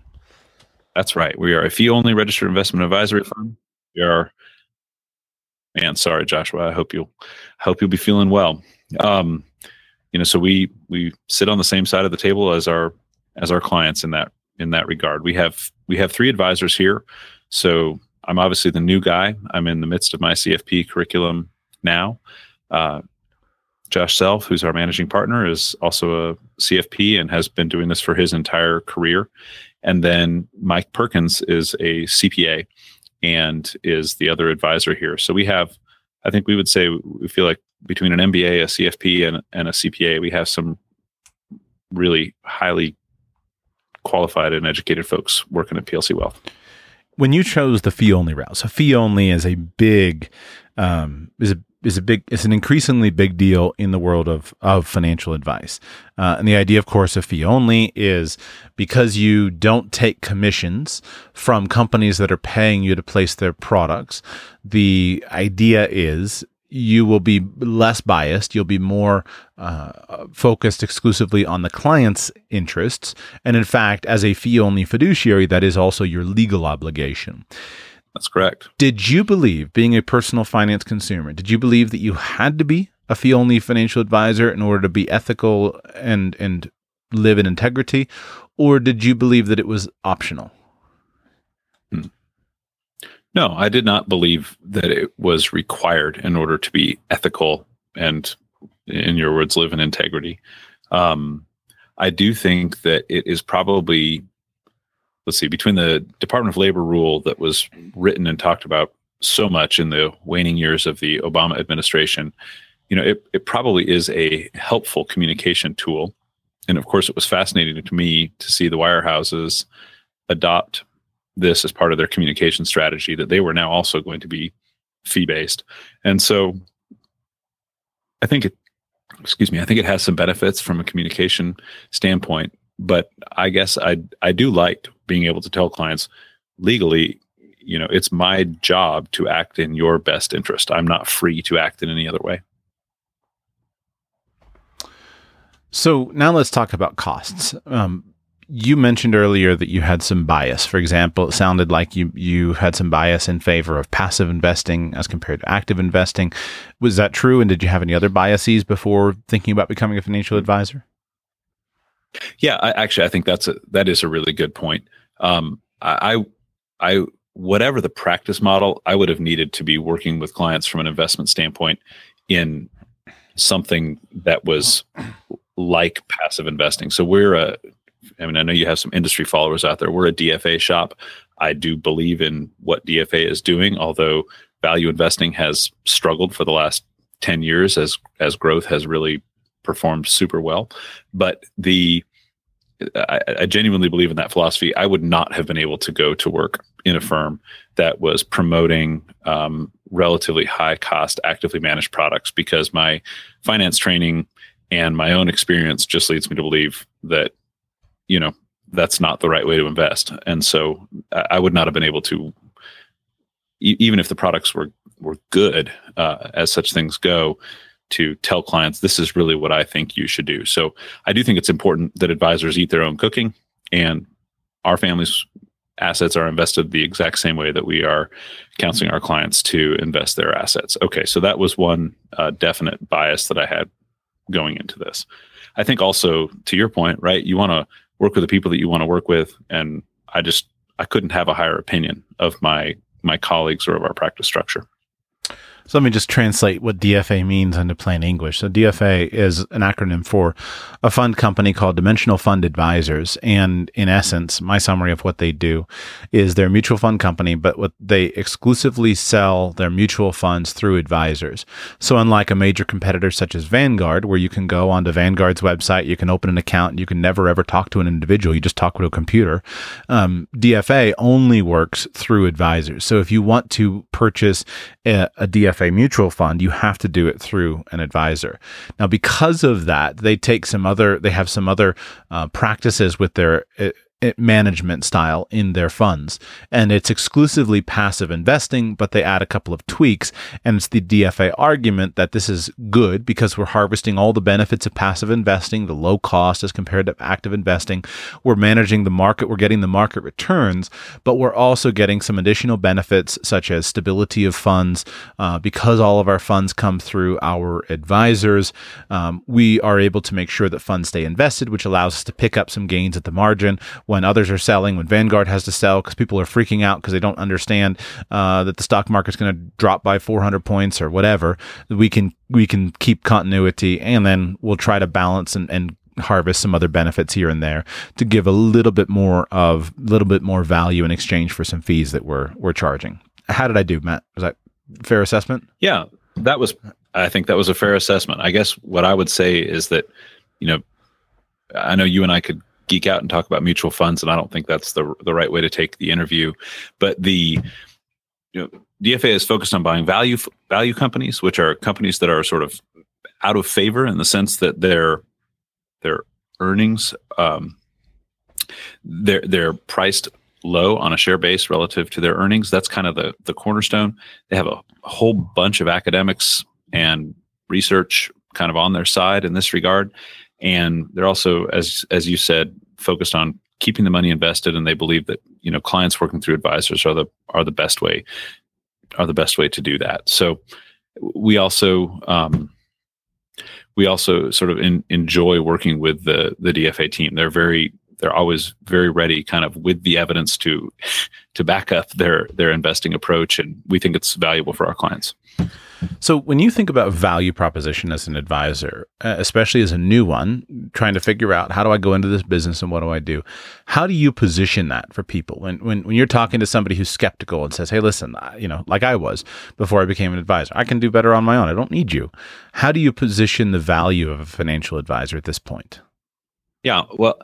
That's right. We are a fee only registered investment advisory firm. We are, man, sorry, Joshua. I hope you'll hope you'll be feeling well. Um, you know, so we we sit on the same side of the table as our as our clients in that in that regard. We have we have three advisors here. So I'm obviously the new guy. I'm in the midst of my CFP curriculum now. Uh, Josh Self, who's our managing partner, is also a CFP and has been doing this for his entire career. And then Mike Perkins is a CPA and is the other advisor here. So we have, I think we would say, we feel like between an MBA, a CFP, and, and a CPA, we have some really highly qualified and educated folks working at PLC Wealth when you chose the fee only route, so fee only is a big um, is a is a big it's an increasingly big deal in the world of of financial advice. Uh, and the idea, of course, of fee only is because you don't take commissions from companies that are paying you to place their products. The idea is you will be less biased. You'll be more uh, focused exclusively on the client's interests. And in fact, as a fee only fiduciary, that is also your legal obligation. That's correct. Did you believe, being a personal finance consumer, did you believe that you had to be a fee only financial advisor in order to be ethical and, and live in integrity? Or did you believe that it was optional? No, I did not believe that it was required in order to be ethical and, in your words, live in integrity. Um, I do think that it is probably, let's see, between the Department of Labor rule that was written and talked about so much in the waning years of the Obama administration, you know, it, it probably is a helpful communication tool. And of course, it was fascinating to me to see the wirehouses adopt this as part of their communication strategy that they were now also going to be fee based. And so I think it, excuse me, I think it has some benefits from a communication standpoint, but I guess I I do like being able to tell clients legally, you know, it's my job to act in your best interest. I'm not free to act in any other way. So now let's talk about costs. Um, you mentioned earlier that you had some bias. For example, it sounded like you you had some bias in favor of passive investing as compared to active investing. Was that true? And did you have any other biases before thinking about becoming a financial advisor? Yeah, I, actually, I think that's a that is a really good point. Um, I, I, whatever the practice model, I would have needed to be working with clients from an investment standpoint in something that was like passive investing. So we're a, I mean, I know you have some industry followers out there. We're a DFA shop. I do believe in what DFA is doing, although value investing has struggled for the last 10 years as as growth has really performed super well. But the I, I, genuinely believe in that philosophy. I would not have been able to go to work in a firm that was promoting um, relatively high cost, actively managed products because my finance training and my own experience just leads me to believe that, you know, that's not the right way to invest. And so I, would not have been able to, even if the products were were good uh, as such things go, to tell clients this is really what I think you should do. So I do think it's important that advisors eat their own cooking and our families assets are invested the exact same way that we are counseling our clients to invest their assets. Okay, so that was one uh, definite bias that I had going into this. I think also to your point, right? You want to work with the people that you want to work with, and I just I couldn't have a higher opinion of my my colleagues or of our practice structure. So let me just translate what DFA means into plain English. So DFA is an acronym for a fund company called Dimensional Fund Advisors. And in essence, my summary of what they do is they're a mutual fund company, but what they exclusively sell their mutual funds through advisors. So unlike a major competitor such as Vanguard, where you can go onto Vanguard's website, you can open an account, you can never ever talk to an individual, you just talk to a computer. Um, DFA only works through advisors. So if you want to purchase a, a DFA FA mutual fund, you have to do it through an advisor. Now, because of that, they take some other, they have some other uh, practices with their uh, management style in their funds. And it's exclusively passive investing, but they add a couple of tweaks. And it's the DFA argument that this is good because we're harvesting all the benefits of passive investing, the low cost as compared to active investing. We're managing the market, we're getting the market returns, but we're also getting some additional benefits such as stability of funds. Uh, because all of our funds come through our advisors, um, we are able to make sure that funds stay invested, which allows us to pick up some gains at the margin when others are selling, when Vanguard has to sell because people are freaking out because they don't understand uh, that the stock market's going to drop by 400 points or whatever. We can we can keep continuity, and then we'll try to balance and, and harvest some other benefits here and there to give a little bit more of a little bit more value in exchange for some fees that we're we're charging. How did I do, Matt? Was that fair assessment? Yeah, that was. I think that was a fair assessment. I guess what I would say is that, you know, I know you and I could geek out and talk about mutual funds, and I don't think that's the the right way to take the interview. But the you know, DFA is focused on buying value value companies, which are companies that are sort of out of favor in the sense that their their earnings um, they're they're priced low on a share base relative to their earnings. That's kind of the the cornerstone. They have a, a whole bunch of academics and research kind of on their side in this regard and they're also as as you said focused on keeping the money invested and they believe that you know clients working through advisors are the are the best way are the best way to do that so we also um, we also sort of in, enjoy working with the the DFA team. They're very they're always very ready, kind of with the evidence to to back up their their investing approach, and we think it's valuable for our clients. So, when you think about value proposition as an advisor, uh, especially as a new one, trying to figure out how do I go into this business and what do I do, how do you position that for people? When when, when you're talking to somebody who's skeptical and says, "Hey, listen, you know, like I was before I became an advisor, I can do better on my own. I don't need you." How do you position the value of a financial advisor at this point? Yeah, well,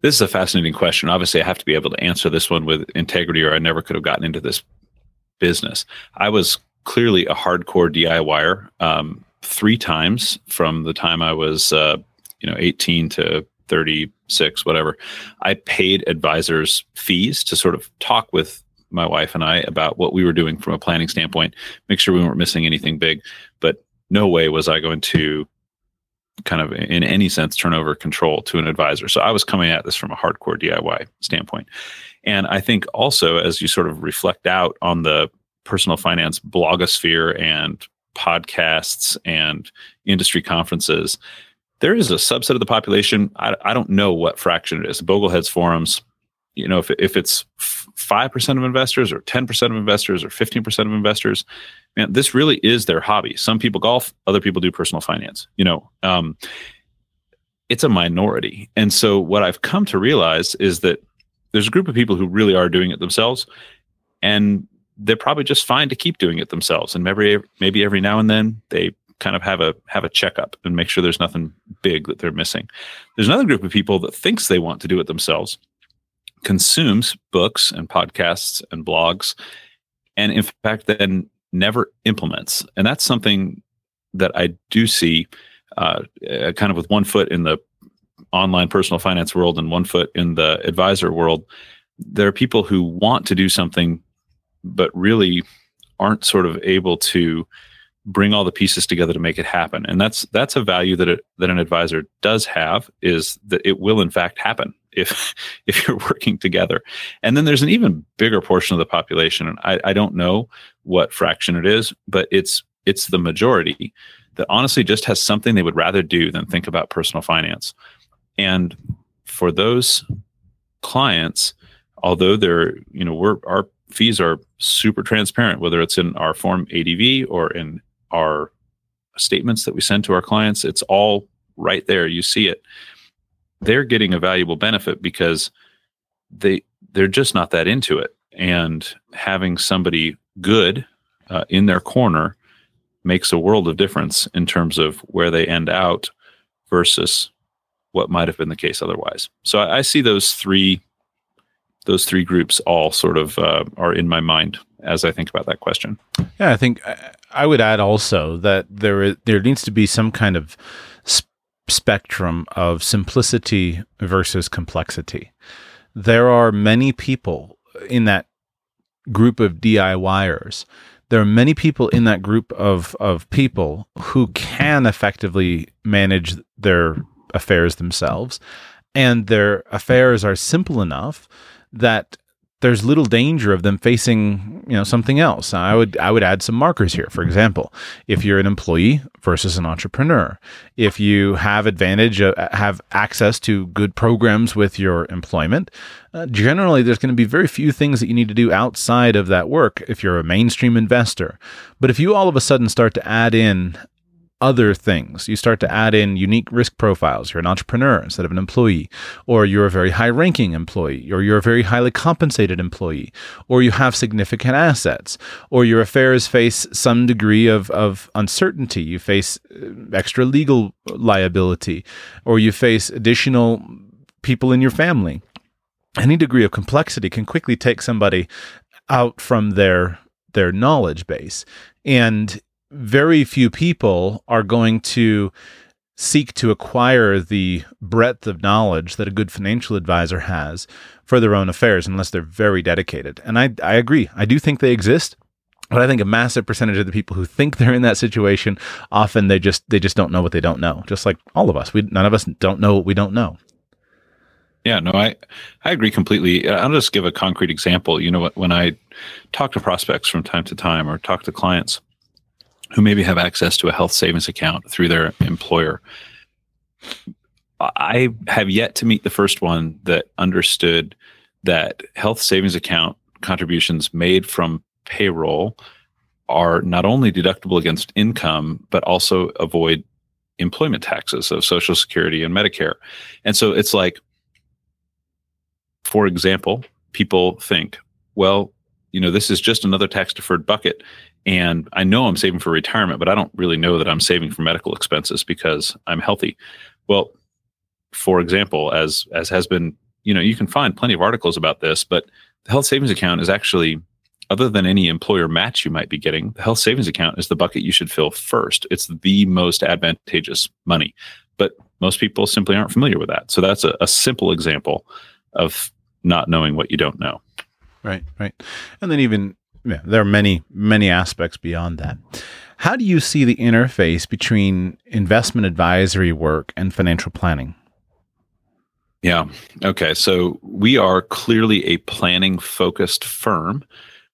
this is a fascinating question. Obviously, I have to be able to answer this one with integrity, or I never could have gotten into this business. I was clearly a hardcore DIYer um, three times from the time I was, uh, you know, 18 to 36, whatever. I paid advisors fees to sort of talk with my wife and I about what we were doing from a planning standpoint, make sure we weren't missing anything big. But no way was I going to kind of in any sense turn over control to an advisor. So I was coming at this from a hardcore DIY standpoint. And I think also as you sort of reflect out on the personal finance blogosphere and podcasts and industry conferences, there is a subset of the population. I, I don't know what fraction it is. Bogleheads forums, you know, if if it's five percent of investors or ten percent of investors or fifteen percent of investors, man, this really is their hobby. Some people golf, other people do personal finance. You know, um, it's a minority, and so what I've come to realize is that there's a group of people who really are doing it themselves, and they're probably just fine to keep doing it themselves. And maybe maybe every now and then they kind of have a have a checkup and make sure there's nothing big that they're missing. There's another group of people that thinks they want to do it themselves, consumes books and podcasts and blogs, and in fact then never implements. And that's something that I do see uh, uh kind of with one foot in the online personal finance world and one foot in the advisor world. There are people who want to do something, but really aren't sort of able to bring all the pieces together to make it happen and that's that's a value that it, that an advisor does have is that it will in fact happen if if you're working together and then there's an even bigger portion of the population and I, I don't know what fraction it is but it's it's the majority that honestly just has something they would rather do than think about personal finance and for those clients although they're you know we're our fees are super transparent whether it's in our form adv or in our statements that we send to our clients, it's all right there. You see it. They're getting a valuable benefit because they they're just not that into it, and having somebody good uh, in their corner makes a world of difference in terms of where they end out versus what might have been the case otherwise. So I, I see those three those three groups all sort of uh, are in my mind as I think about that question. Yeah, I think I would add also that there there needs to be some kind of sp- spectrum of simplicity versus complexity. There are many people in that group of DIYers. There are many people in that group of of people who can effectively manage their affairs themselves, and their affairs are simple enough that there's little danger of them facing you know something else. I would i would add some markers here. For example if you're an employee versus an entrepreneur if you have advantage uh, have access to good programs with your employment uh, generally there's going to be very few things that you need to do outside of that work if you're a mainstream investor. But if you all of a sudden start to add in other things. You start to add in unique risk profiles. You're an entrepreneur instead of an employee, or you're a very high ranking employee, or you're a very highly compensated employee, or you have significant assets, or your affairs face some degree of, of uncertainty. You face uh, extra legal liability, or you face additional people in your family. Any degree of complexity can quickly take somebody out from their their knowledge base. And very few people are going to seek to acquire the breadth of knowledge that a good financial advisor has for their own affairs unless they're very dedicated. And I, I agree. I do think they exist. But I think a massive percentage of the people who think they're in that situation, often they just they just don't know what they don't know. Just like all of us, we none of us don't know what we don't know. Yeah, no, I I agree completely. Uh, I'll just give a concrete example. You know, when I talk to prospects from time to time or talk to clients, who maybe have access to a health savings account through their employer. I have yet to meet the first one that understood that health savings account contributions made from payroll are not only deductible against income, but also avoid employment taxes of Social Security and Medicare. And so it's like, for example, people think, well, you know, this is just another tax deferred bucket and I know I'm saving for retirement, but I don't really know that I'm saving for medical expenses because I'm healthy. Well, for example, as as has been, you know, you can find plenty of articles about this, but the health savings account is actually other than any employer match you might be getting, the health savings account is the bucket you should fill first. It's the most advantageous money. But most people simply aren't familiar with that. So that's a, a simple example of not knowing what you don't know. Right, right. And then even yeah, there are many, many aspects beyond that. How do you see the interface between investment advisory work and financial planning? Yeah. Okay. So we are clearly a planning focused firm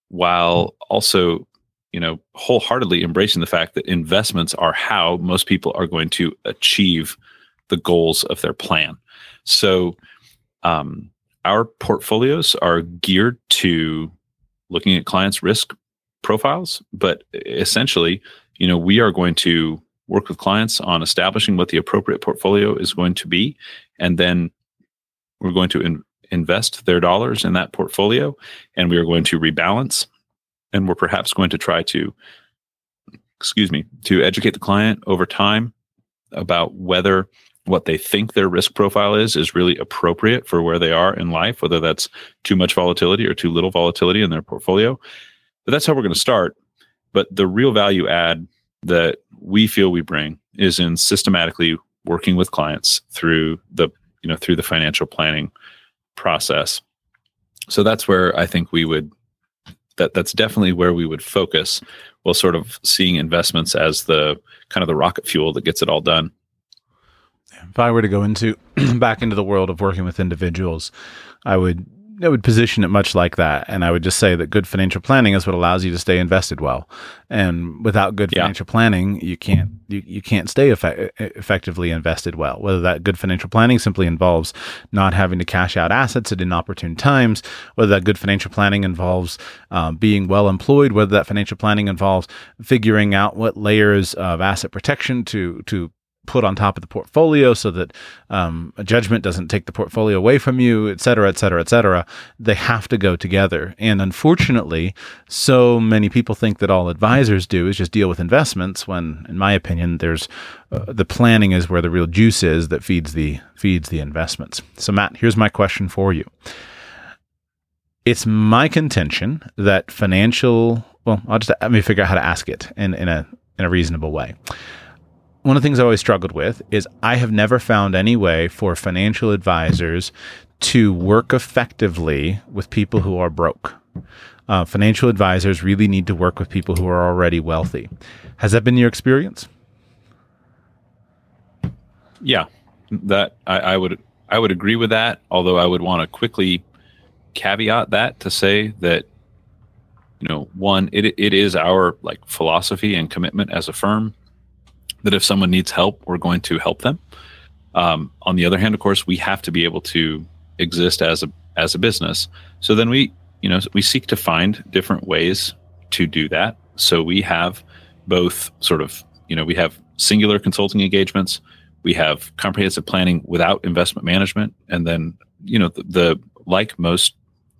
while also, you know, wholeheartedly embracing the fact that investments are how most people are going to achieve the goals of their plan. So, um, our portfolios are geared to looking at clients' risk profiles, but essentially, you know, we are going to work with clients on establishing what the appropriate portfolio is going to be, and then we're going to in, invest their dollars in that portfolio, and we are going to rebalance, and we're perhaps going to try to, excuse me, to educate the client over time about whether what they think their risk profile is is really appropriate for where they are in life, whether that's too much volatility or too little volatility in their portfolio. But that's how we're going to start. But the real value add that we feel we bring is in systematically working with clients through the you know through the financial planning process so that's where i think we would that that's definitely where we would focus while sort of seeing investments as the kind of the rocket fuel that gets it all done if i were to go into back into the world of working with individuals i would I would position it much like that. And I would just say that good financial planning is what allows you to stay invested well. And without good yeah. financial planning, you can't you, you can't stay effect- effectively invested well. Whether that good financial planning simply involves not having to cash out assets at inopportune times, whether that good financial planning involves um, being well employed, whether that financial planning involves figuring out what layers of asset protection to to put on top of the portfolio so that um, a judgment doesn't take the portfolio away from you, et cetera, et cetera, et cetera. They have to go together. And unfortunately, so many people think that all advisors do is just deal with investments when, in my opinion, there's uh, the planning is where the real juice is that feeds the feeds the investments. So Matt, here's my question for you. It's my contention that financial well, I'll just let me figure out how to ask it in, in a in a reasonable way one of the things I always struggled with is I have never found any way for financial advisors to work effectively with people who are broke. Uh, financial advisors really need to work with people who are already wealthy. Has that been your experience? Yeah, that I, I would I would agree with that. Although I would want to quickly caveat that to say that you know one it it is our like philosophy and commitment as a firm that if someone needs help, we're going to help them. Um, on the other hand, of course, we have to be able to exist as a as a business. So then we, you know, we seek to find different ways to do that. So we have both sort of, you know, we have singular consulting engagements, we have comprehensive planning without investment management, and then, you know, the, the like most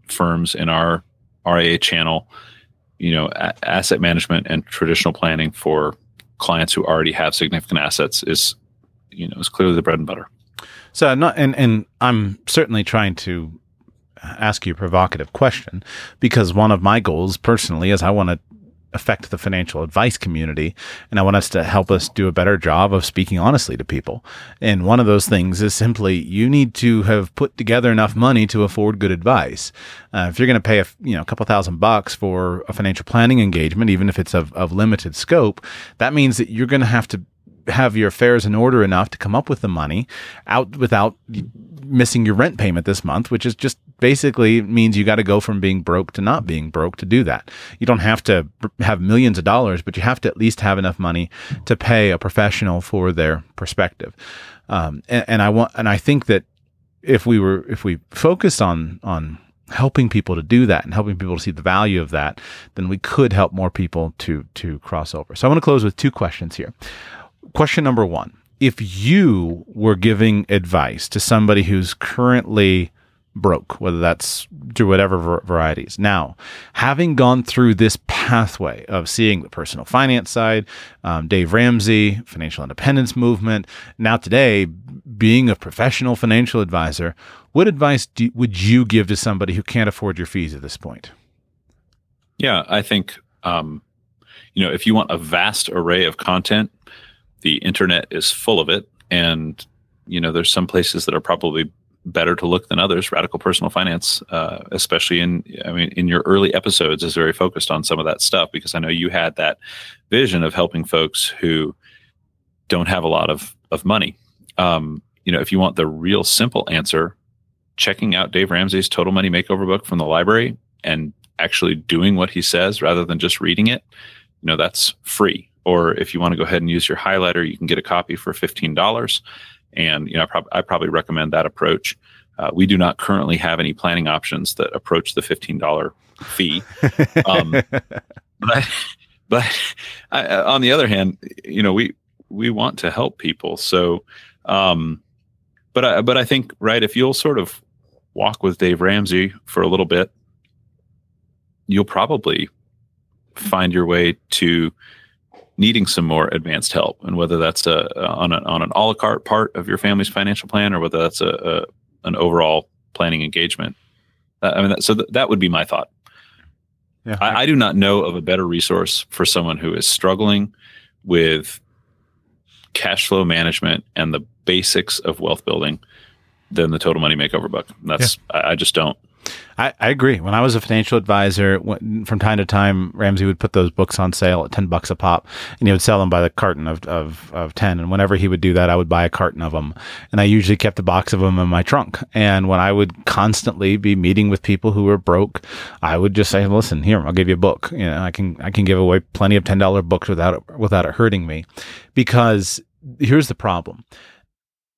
firms in our RIA channel, you know, a- asset management and traditional planning for clients who already have significant assets is you know is clearly the bread and butter. So not and and I'm certainly trying to ask you a provocative question because one of my goals personally is I want to affect the financial advice community and I want us to help us do a better job of speaking honestly to people. And one of those things is simply you need to have put together enough money to afford good advice. Uh, if you're going to pay a you know a couple thousand bucks for a financial planning engagement, even if it's of, of limited scope, that means that you're going to have to have your affairs in order enough to come up with the money out without missing your rent payment this month, which is just basically means you got to go from being broke to not being broke to do that. You don't have to have millions of dollars, but you have to at least have enough money to pay a professional for their perspective. Um, and, and I want, and I think that if we were, if we focused on, on helping people to do that and helping people to see the value of that, then we could help more people to, to cross over. So I want to close with two questions here. Question number one if you were giving advice to somebody who's currently broke, whether that's through whatever varieties. Now, having gone through this pathway of seeing the personal finance side, um, Dave Ramsey, financial independence movement, now today being a professional financial advisor, what advice do, would you give to somebody who can't afford your fees at this point? Yeah, I think um, you know if you want a vast array of content the internet is full of it. And you know there's some places that are probably better to look than others. Radical personal finance uh, especially in i mean in your early episodes is very focused on some of that stuff because i know you had that vision of helping folks who don't have a lot of of money. Um, you know if you want the real simple answer checking out dave ramsey's total money makeover book from the library and actually doing what he says rather than just reading it you know that's free or if you want to go ahead and use your highlighter, you can get a copy for fifteen dollars. And you know, I, prob- I, probably recommend that approach. Uh, we do not currently have any planning options that approach the fifteen dollar fee. Um, but but I, uh, on the other hand, you know, we we want to help people. So, um, but I, but I think right if you'll sort of walk with Dave Ramsey for a little bit, you'll probably find your way to needing some more advanced help, and whether that's a, on a, on an a la carte part of your family's financial plan, or whether that's a, a an overall planning engagement. Uh, I mean, that, so th- that would be my thought. Yeah, I, I do not know of a better resource for someone who is struggling with cash flow management and the basics of wealth building than the Total Money Makeover book. That's yeah. I, I, just don't. I, I agree. When I was a financial advisor, from time to time, Ramsey would put those books on sale at 10 bucks a pop and he would sell them by the carton of, of, of 10. And whenever he would do that, I would buy a carton of them. And I usually kept a box of them in my trunk. And when I would constantly be meeting with people who were broke, I would just say, listen, here, I'll give you a book. You know, I can, I can give away plenty of $10 books without it, without it hurting me because here's the problem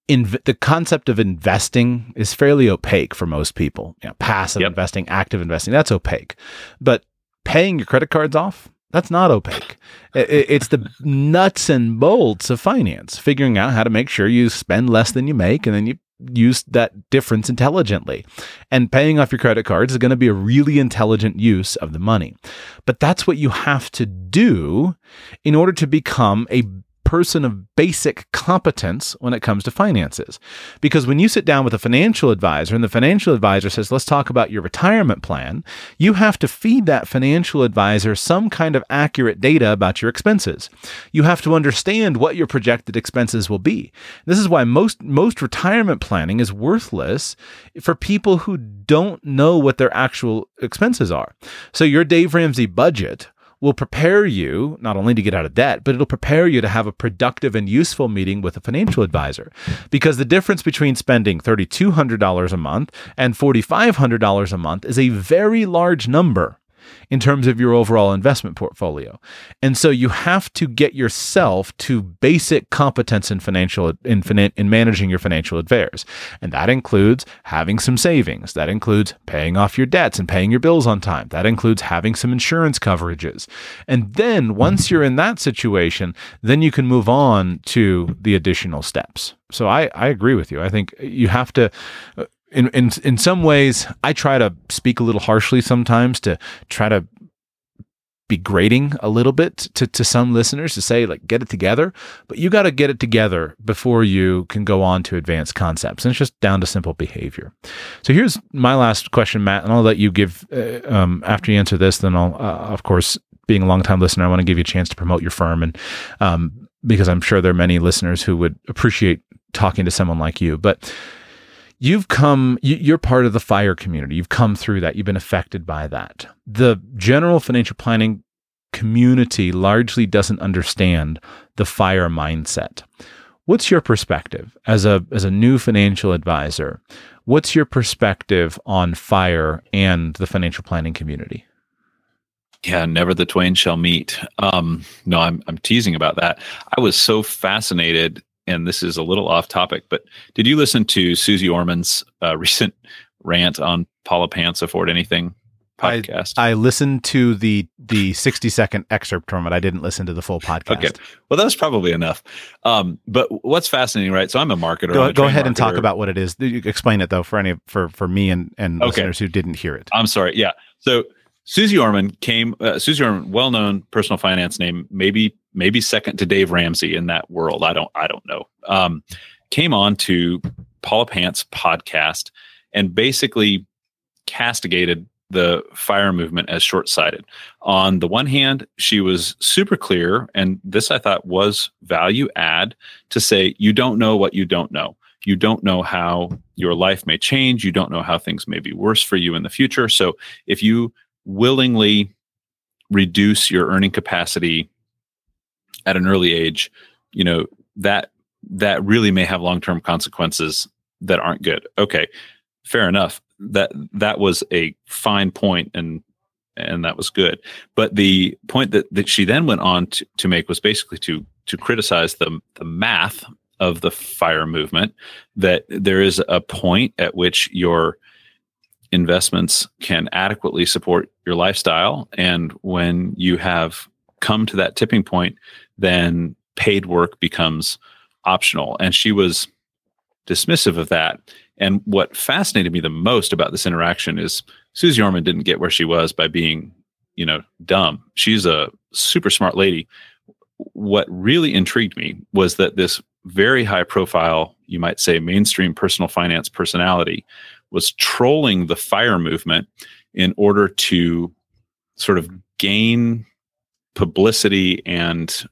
in the concept of investing is fairly opaque for most people. You know, passive yep. investing, active investing, that's opaque. But paying your credit cards off, that's not opaque. it's the nuts and bolts of finance, figuring out how to make sure you spend less than you make and then you use that difference intelligently. And paying off your credit cards is going to be a really intelligent use of the money. But that's what you have to do in order to become a person of basic competence when it comes to finances. Because when you sit down with a financial advisor and the financial advisor says, let's talk about your retirement plan, you have to feed that financial advisor some kind of accurate data about your expenses. You have to understand what your projected expenses will be. This is why most, most retirement planning is worthless for people who don't know what their actual expenses are. So your Dave Ramsey budget will prepare you not only to get out of debt, but it'll prepare you to have a productive and useful meeting with a financial advisor. Because the difference between spending $3,200 a month and $4,500 a month is a very large number in terms of your overall investment portfolio. And so you have to get yourself to basic competence in financial in, in managing your financial affairs. And that includes having some savings. That includes paying off your debts and paying your bills on time. That includes having some insurance coverages. And then once you're in that situation, then you can move on to the additional steps. So I, I agree with you. I think you have to in in in some ways, I try to speak a little harshly sometimes to try to be grating a little bit to, to some listeners to say like get it together. But you got to get it together before you can go on to advanced concepts. And it's just down to simple behavior. So here's my last question matt and i'll let you give uh, um, after you answer this then i'll uh, of course being a long time listener i want to give you a chance to promote your firm. And um, because i'm sure there are many listeners who would appreciate talking to someone like you. But you've come you're part of the fire community. You've come through that. You've been affected by that. The general financial planning community largely doesn't understand the fire mindset. What's your perspective as a as a new financial advisor? What's your perspective on fire and the financial planning community? Yeah, never the twain shall meet. Um, no, I'm I'm teasing about that. I was so fascinated and this is a little off topic, but did you listen to Suze Orman's uh, recent rant on Paula Pant's Afford Anything podcast? I, I, listened to the the 60 second excerpt from it. I didn't listen to the full podcast. Okay. Well, that's probably enough. Um, but what's fascinating, right? So I'm a marketer. Go, go ahead marketer. and talk about what it is. Explain it though for any for for me and and okay. listeners who didn't hear it. I'm sorry. Yeah. So Suze Orman came. Uh, Suze Orman, well known personal finance name, maybe maybe second to Dave Ramsey in that world. I don't I don't know. Um, came on to Paula Pant's podcast and basically castigated the fire movement as short-sighted. On the one hand, she was super clear, and this I thought was value add to say you don't know what you don't know. You don't know how your life may change. You don't know how things may be worse for you in the future. So if you willingly reduce your earning capacity at an early age, you know, that that really may have long-term consequences that aren't good. Okay, fair enough. That that was a fine point and and that was good. But the point that, that she then went on to, to make was basically to to criticize the the math of the fire movement that there is a point at which your investments can adequately support your lifestyle and when you have come to that tipping point then paid work becomes optional and she was dismissive of that and what fascinated me the most about this interaction is Suze Orman didn't get where she was by being, you know, dumb. She's a super smart lady. What really intrigued me was that this very high profile, you might say, mainstream personal finance personality was trolling the fire movement in order to sort of gain publicity and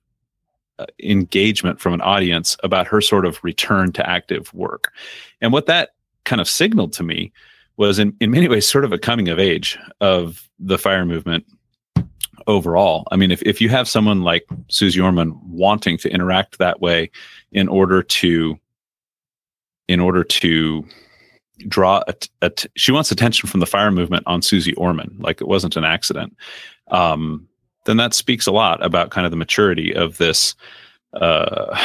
uh, engagement from an audience about her sort of return to active work. And what that kind of signaled to me was in, in many ways sort of a coming of age of the fire movement overall. I mean, if, if you have someone like Suze Orman wanting to interact that way in order to in order to draw a, she wants attention from the fire movement on Suze Orman, like it wasn't an accident. Um, then that speaks a lot about kind of the maturity of this uh,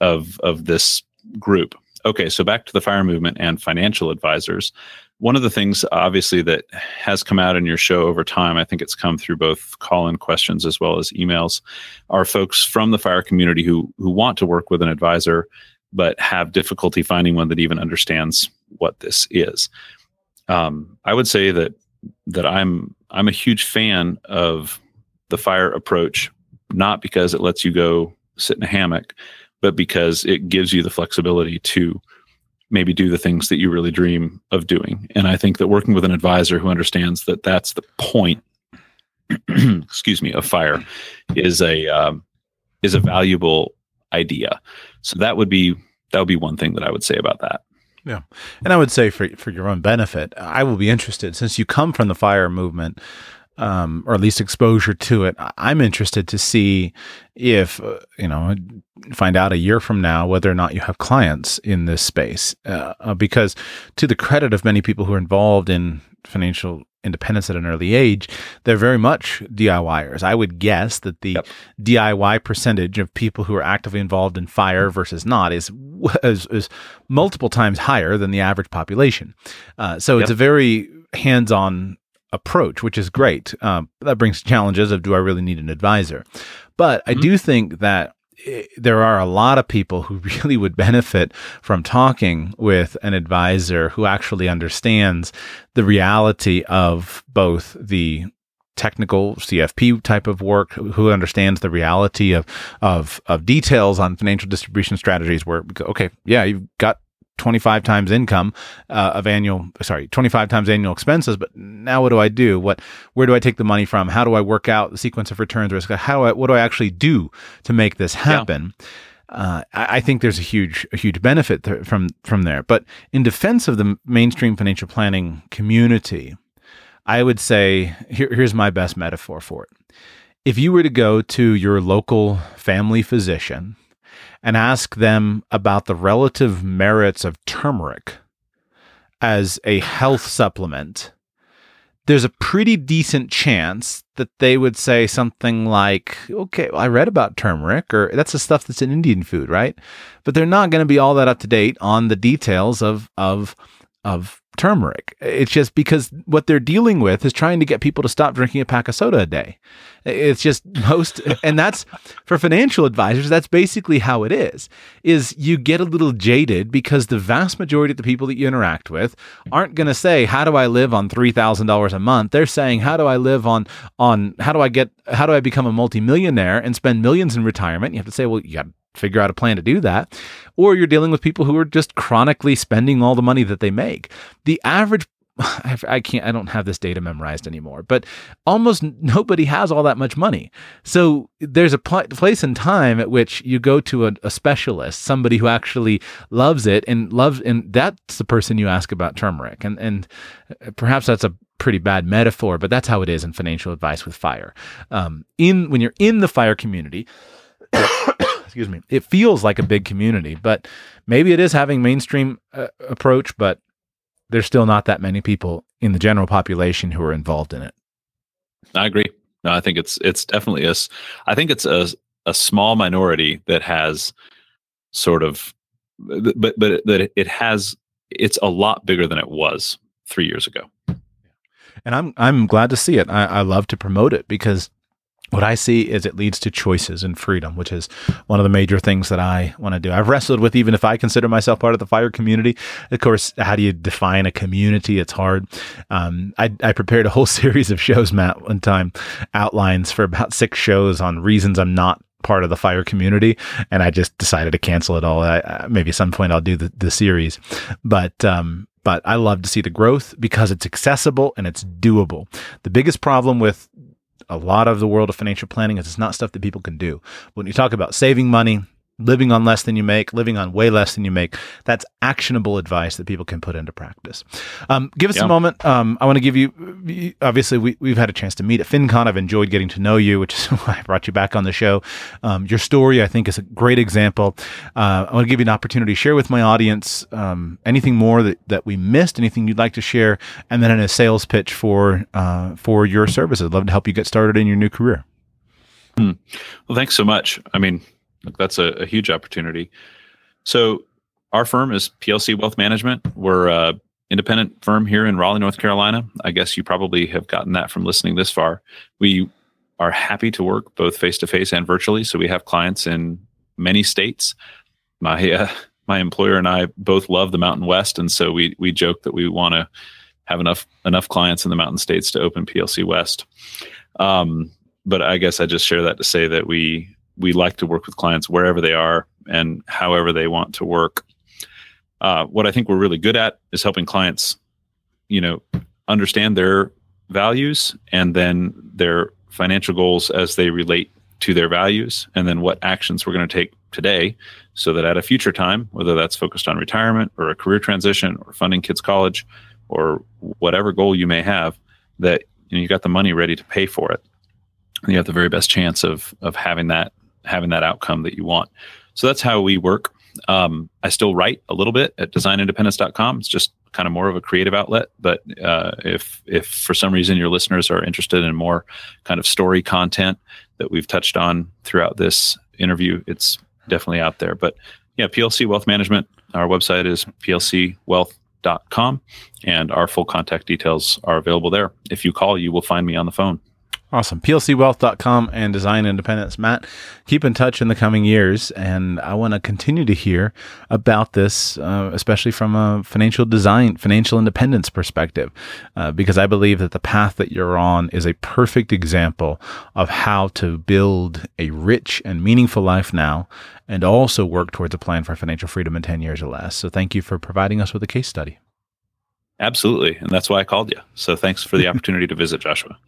of of this group. Okay, so back to the fire movement and financial advisors. One of the things, obviously, that has come out in your show over time, I think it's come through both call-in questions as well as emails, are folks from the fire community who who want to work with an advisor, but have difficulty finding one that even understands what this is. Um, I would say that that I'm I'm a huge fan of the fire approach, not because it lets you go sit in a hammock, but because it gives you the flexibility to maybe do the things that you really dream of doing. And I think that working with an advisor who understands that that's the point, excuse me, of fire is a um, is a valuable idea. So that would be that would be one thing that I would say about that. Yeah. And I would say for for your own benefit, I will be interested since you come from the fire movement um, or at least exposure to it. I'm interested to see if, uh, you know, find out a year from now whether or not you have clients in this space. Uh, uh because, to the credit of many people who are involved in financial independence at an early age, they're very much DIYers. I would guess that the yep. DIY percentage of people who are actively involved in fire versus not is is, is multiple times higher than the average population. Uh, so yep. it's a very hands-on approach, which is great. Um, that brings challenges of do I really need an advisor? But I mm-hmm. do think that there are a lot of people who really would benefit from talking with an advisor who actually understands the reality of both the technical CFP type of work, who understands the reality of of of details on financial distribution strategies. Where okay, yeah, you've got 25 times income uh, of annual sorry 25 times annual expenses but now what do i do what where do i take the money from how do i work out the sequence of returns risk how do i what do i actually do to make this happen yeah. Uh, I, I, think there's a huge, a huge benefit th- from from there. But in defense of the mainstream financial planning community, I would say here, here's my best metaphor for it. If you were to go to your local family physician and ask them about the relative merits of turmeric as a health supplement, there's a pretty decent chance that they would say something like, okay, well, I read about turmeric, or that's the stuff that's in Indian food, right? But they're not going to be all that up to date on the details of, of, of turmeric. It's just because what they're dealing with is trying to get people to stop drinking a pack of soda a day. It's just most and that's for financial advisors that's basically how it is. Is you get a little jaded because the vast majority of the people that you interact with aren't going to say how do I live on $3,000 a month? They're saying how do I live on on how do I get how do I become a multimillionaire and spend millions in retirement? You have to say well you got figure out a plan to do that. Or you're dealing with people who are just chronically spending all the money that they make. The average I can't, I don't have this data memorized anymore, but almost nobody has all that much money. So there's a pl- place and time at which you go to a, a, specialist, somebody who actually loves it and loves, and that's the person you ask about turmeric. And, and perhaps that's a pretty bad metaphor, but that's how it is in financial advice with fire. Um, in, when you're in the fire community, excuse me, it feels like a big community, but maybe it is having mainstream uh, approach, but there's still not that many people in the general population who are involved in it. I agree. No, I think it's it's definitely a. I think it's a a small minority that has sort of but but that it has it's a lot bigger than it was three years ago. And I'm I'm glad to see it. I, I love to promote it because what I see is it leads to choices and freedom, which is one of the major things that I want to do. I've wrestled with even if I consider myself part of the fire community. Of course, how do you define a community? It's hard. Um, I, I prepared a whole series of shows, Matt, one time, outlines for about six shows on reasons I'm not part of the fire community and I just decided to cancel it all. I, maybe at some point I'll do the, the series, but, um, but I love to see the growth because it's accessible and it's doable. The biggest problem with a lot of the world of financial planning is it's not stuff that people can do. When you talk about saving money, living on less than you make, living on way less than you make. That's actionable advice that people can put into practice. Um, give us yeah. a moment. Um, I want to give you, obviously, we, we've had a chance to meet at FinCon. I've enjoyed getting to know you, which is why I brought you back on the show. Um, your story, I think, is a great example. Uh, I want to give you an opportunity to share with my audience um, anything more that, that we missed, anything you'd like to share, and then in a sales pitch for, uh, for your services. I'd love to help you get started in your new career. Hmm. Well, thanks so much. I mean, That's a, a huge opportunity. So our firm is PLC Wealth Management. We're a independent firm here in Raleigh, North Carolina. I guess you probably have gotten that from listening this far. We are happy to work both face to face and virtually. So we have clients in many states. My uh, my employer and I both love the Mountain West, and so we we joke that we want to have enough enough clients in the Mountain States to open PLC West. Um, but I guess I just share that to say that we we like to work with clients wherever they are and however they want to work. Uh, what I think we're really good at is helping clients, you know, understand their values and then their financial goals as they relate to their values, and then what actions we're going to take today so that at a future time, whether that's focused on retirement or a career transition or funding kids' college or whatever goal you may have, that you, know, you got the money ready to pay for it. And you have the very best chance of of having that having that outcome that you want. So that's how we work. Um, I still write a little bit at designindependence.com. It's just kind of more of a creative outlet. But uh, if if for some reason your listeners are interested in more kind of story content that we've touched on throughout this interview, it's definitely out there. But yeah, PLC Wealth Management. Our website is plcwealth.com, and our full contact details are available there. If you call, you will find me on the phone. Awesome. PLCwealth.com and Design Independence. Matt, keep in touch in the coming years. And I want to continue to hear about this, uh, especially from a financial design, financial independence perspective, uh, because I believe that the path that you're on is a perfect example of how to build a rich and meaningful life now and also work towards a plan for financial freedom in 10 years or less. So thank you for providing us with a case study. Absolutely. And that's why I called you. So thanks for the opportunity to visit, Joshua.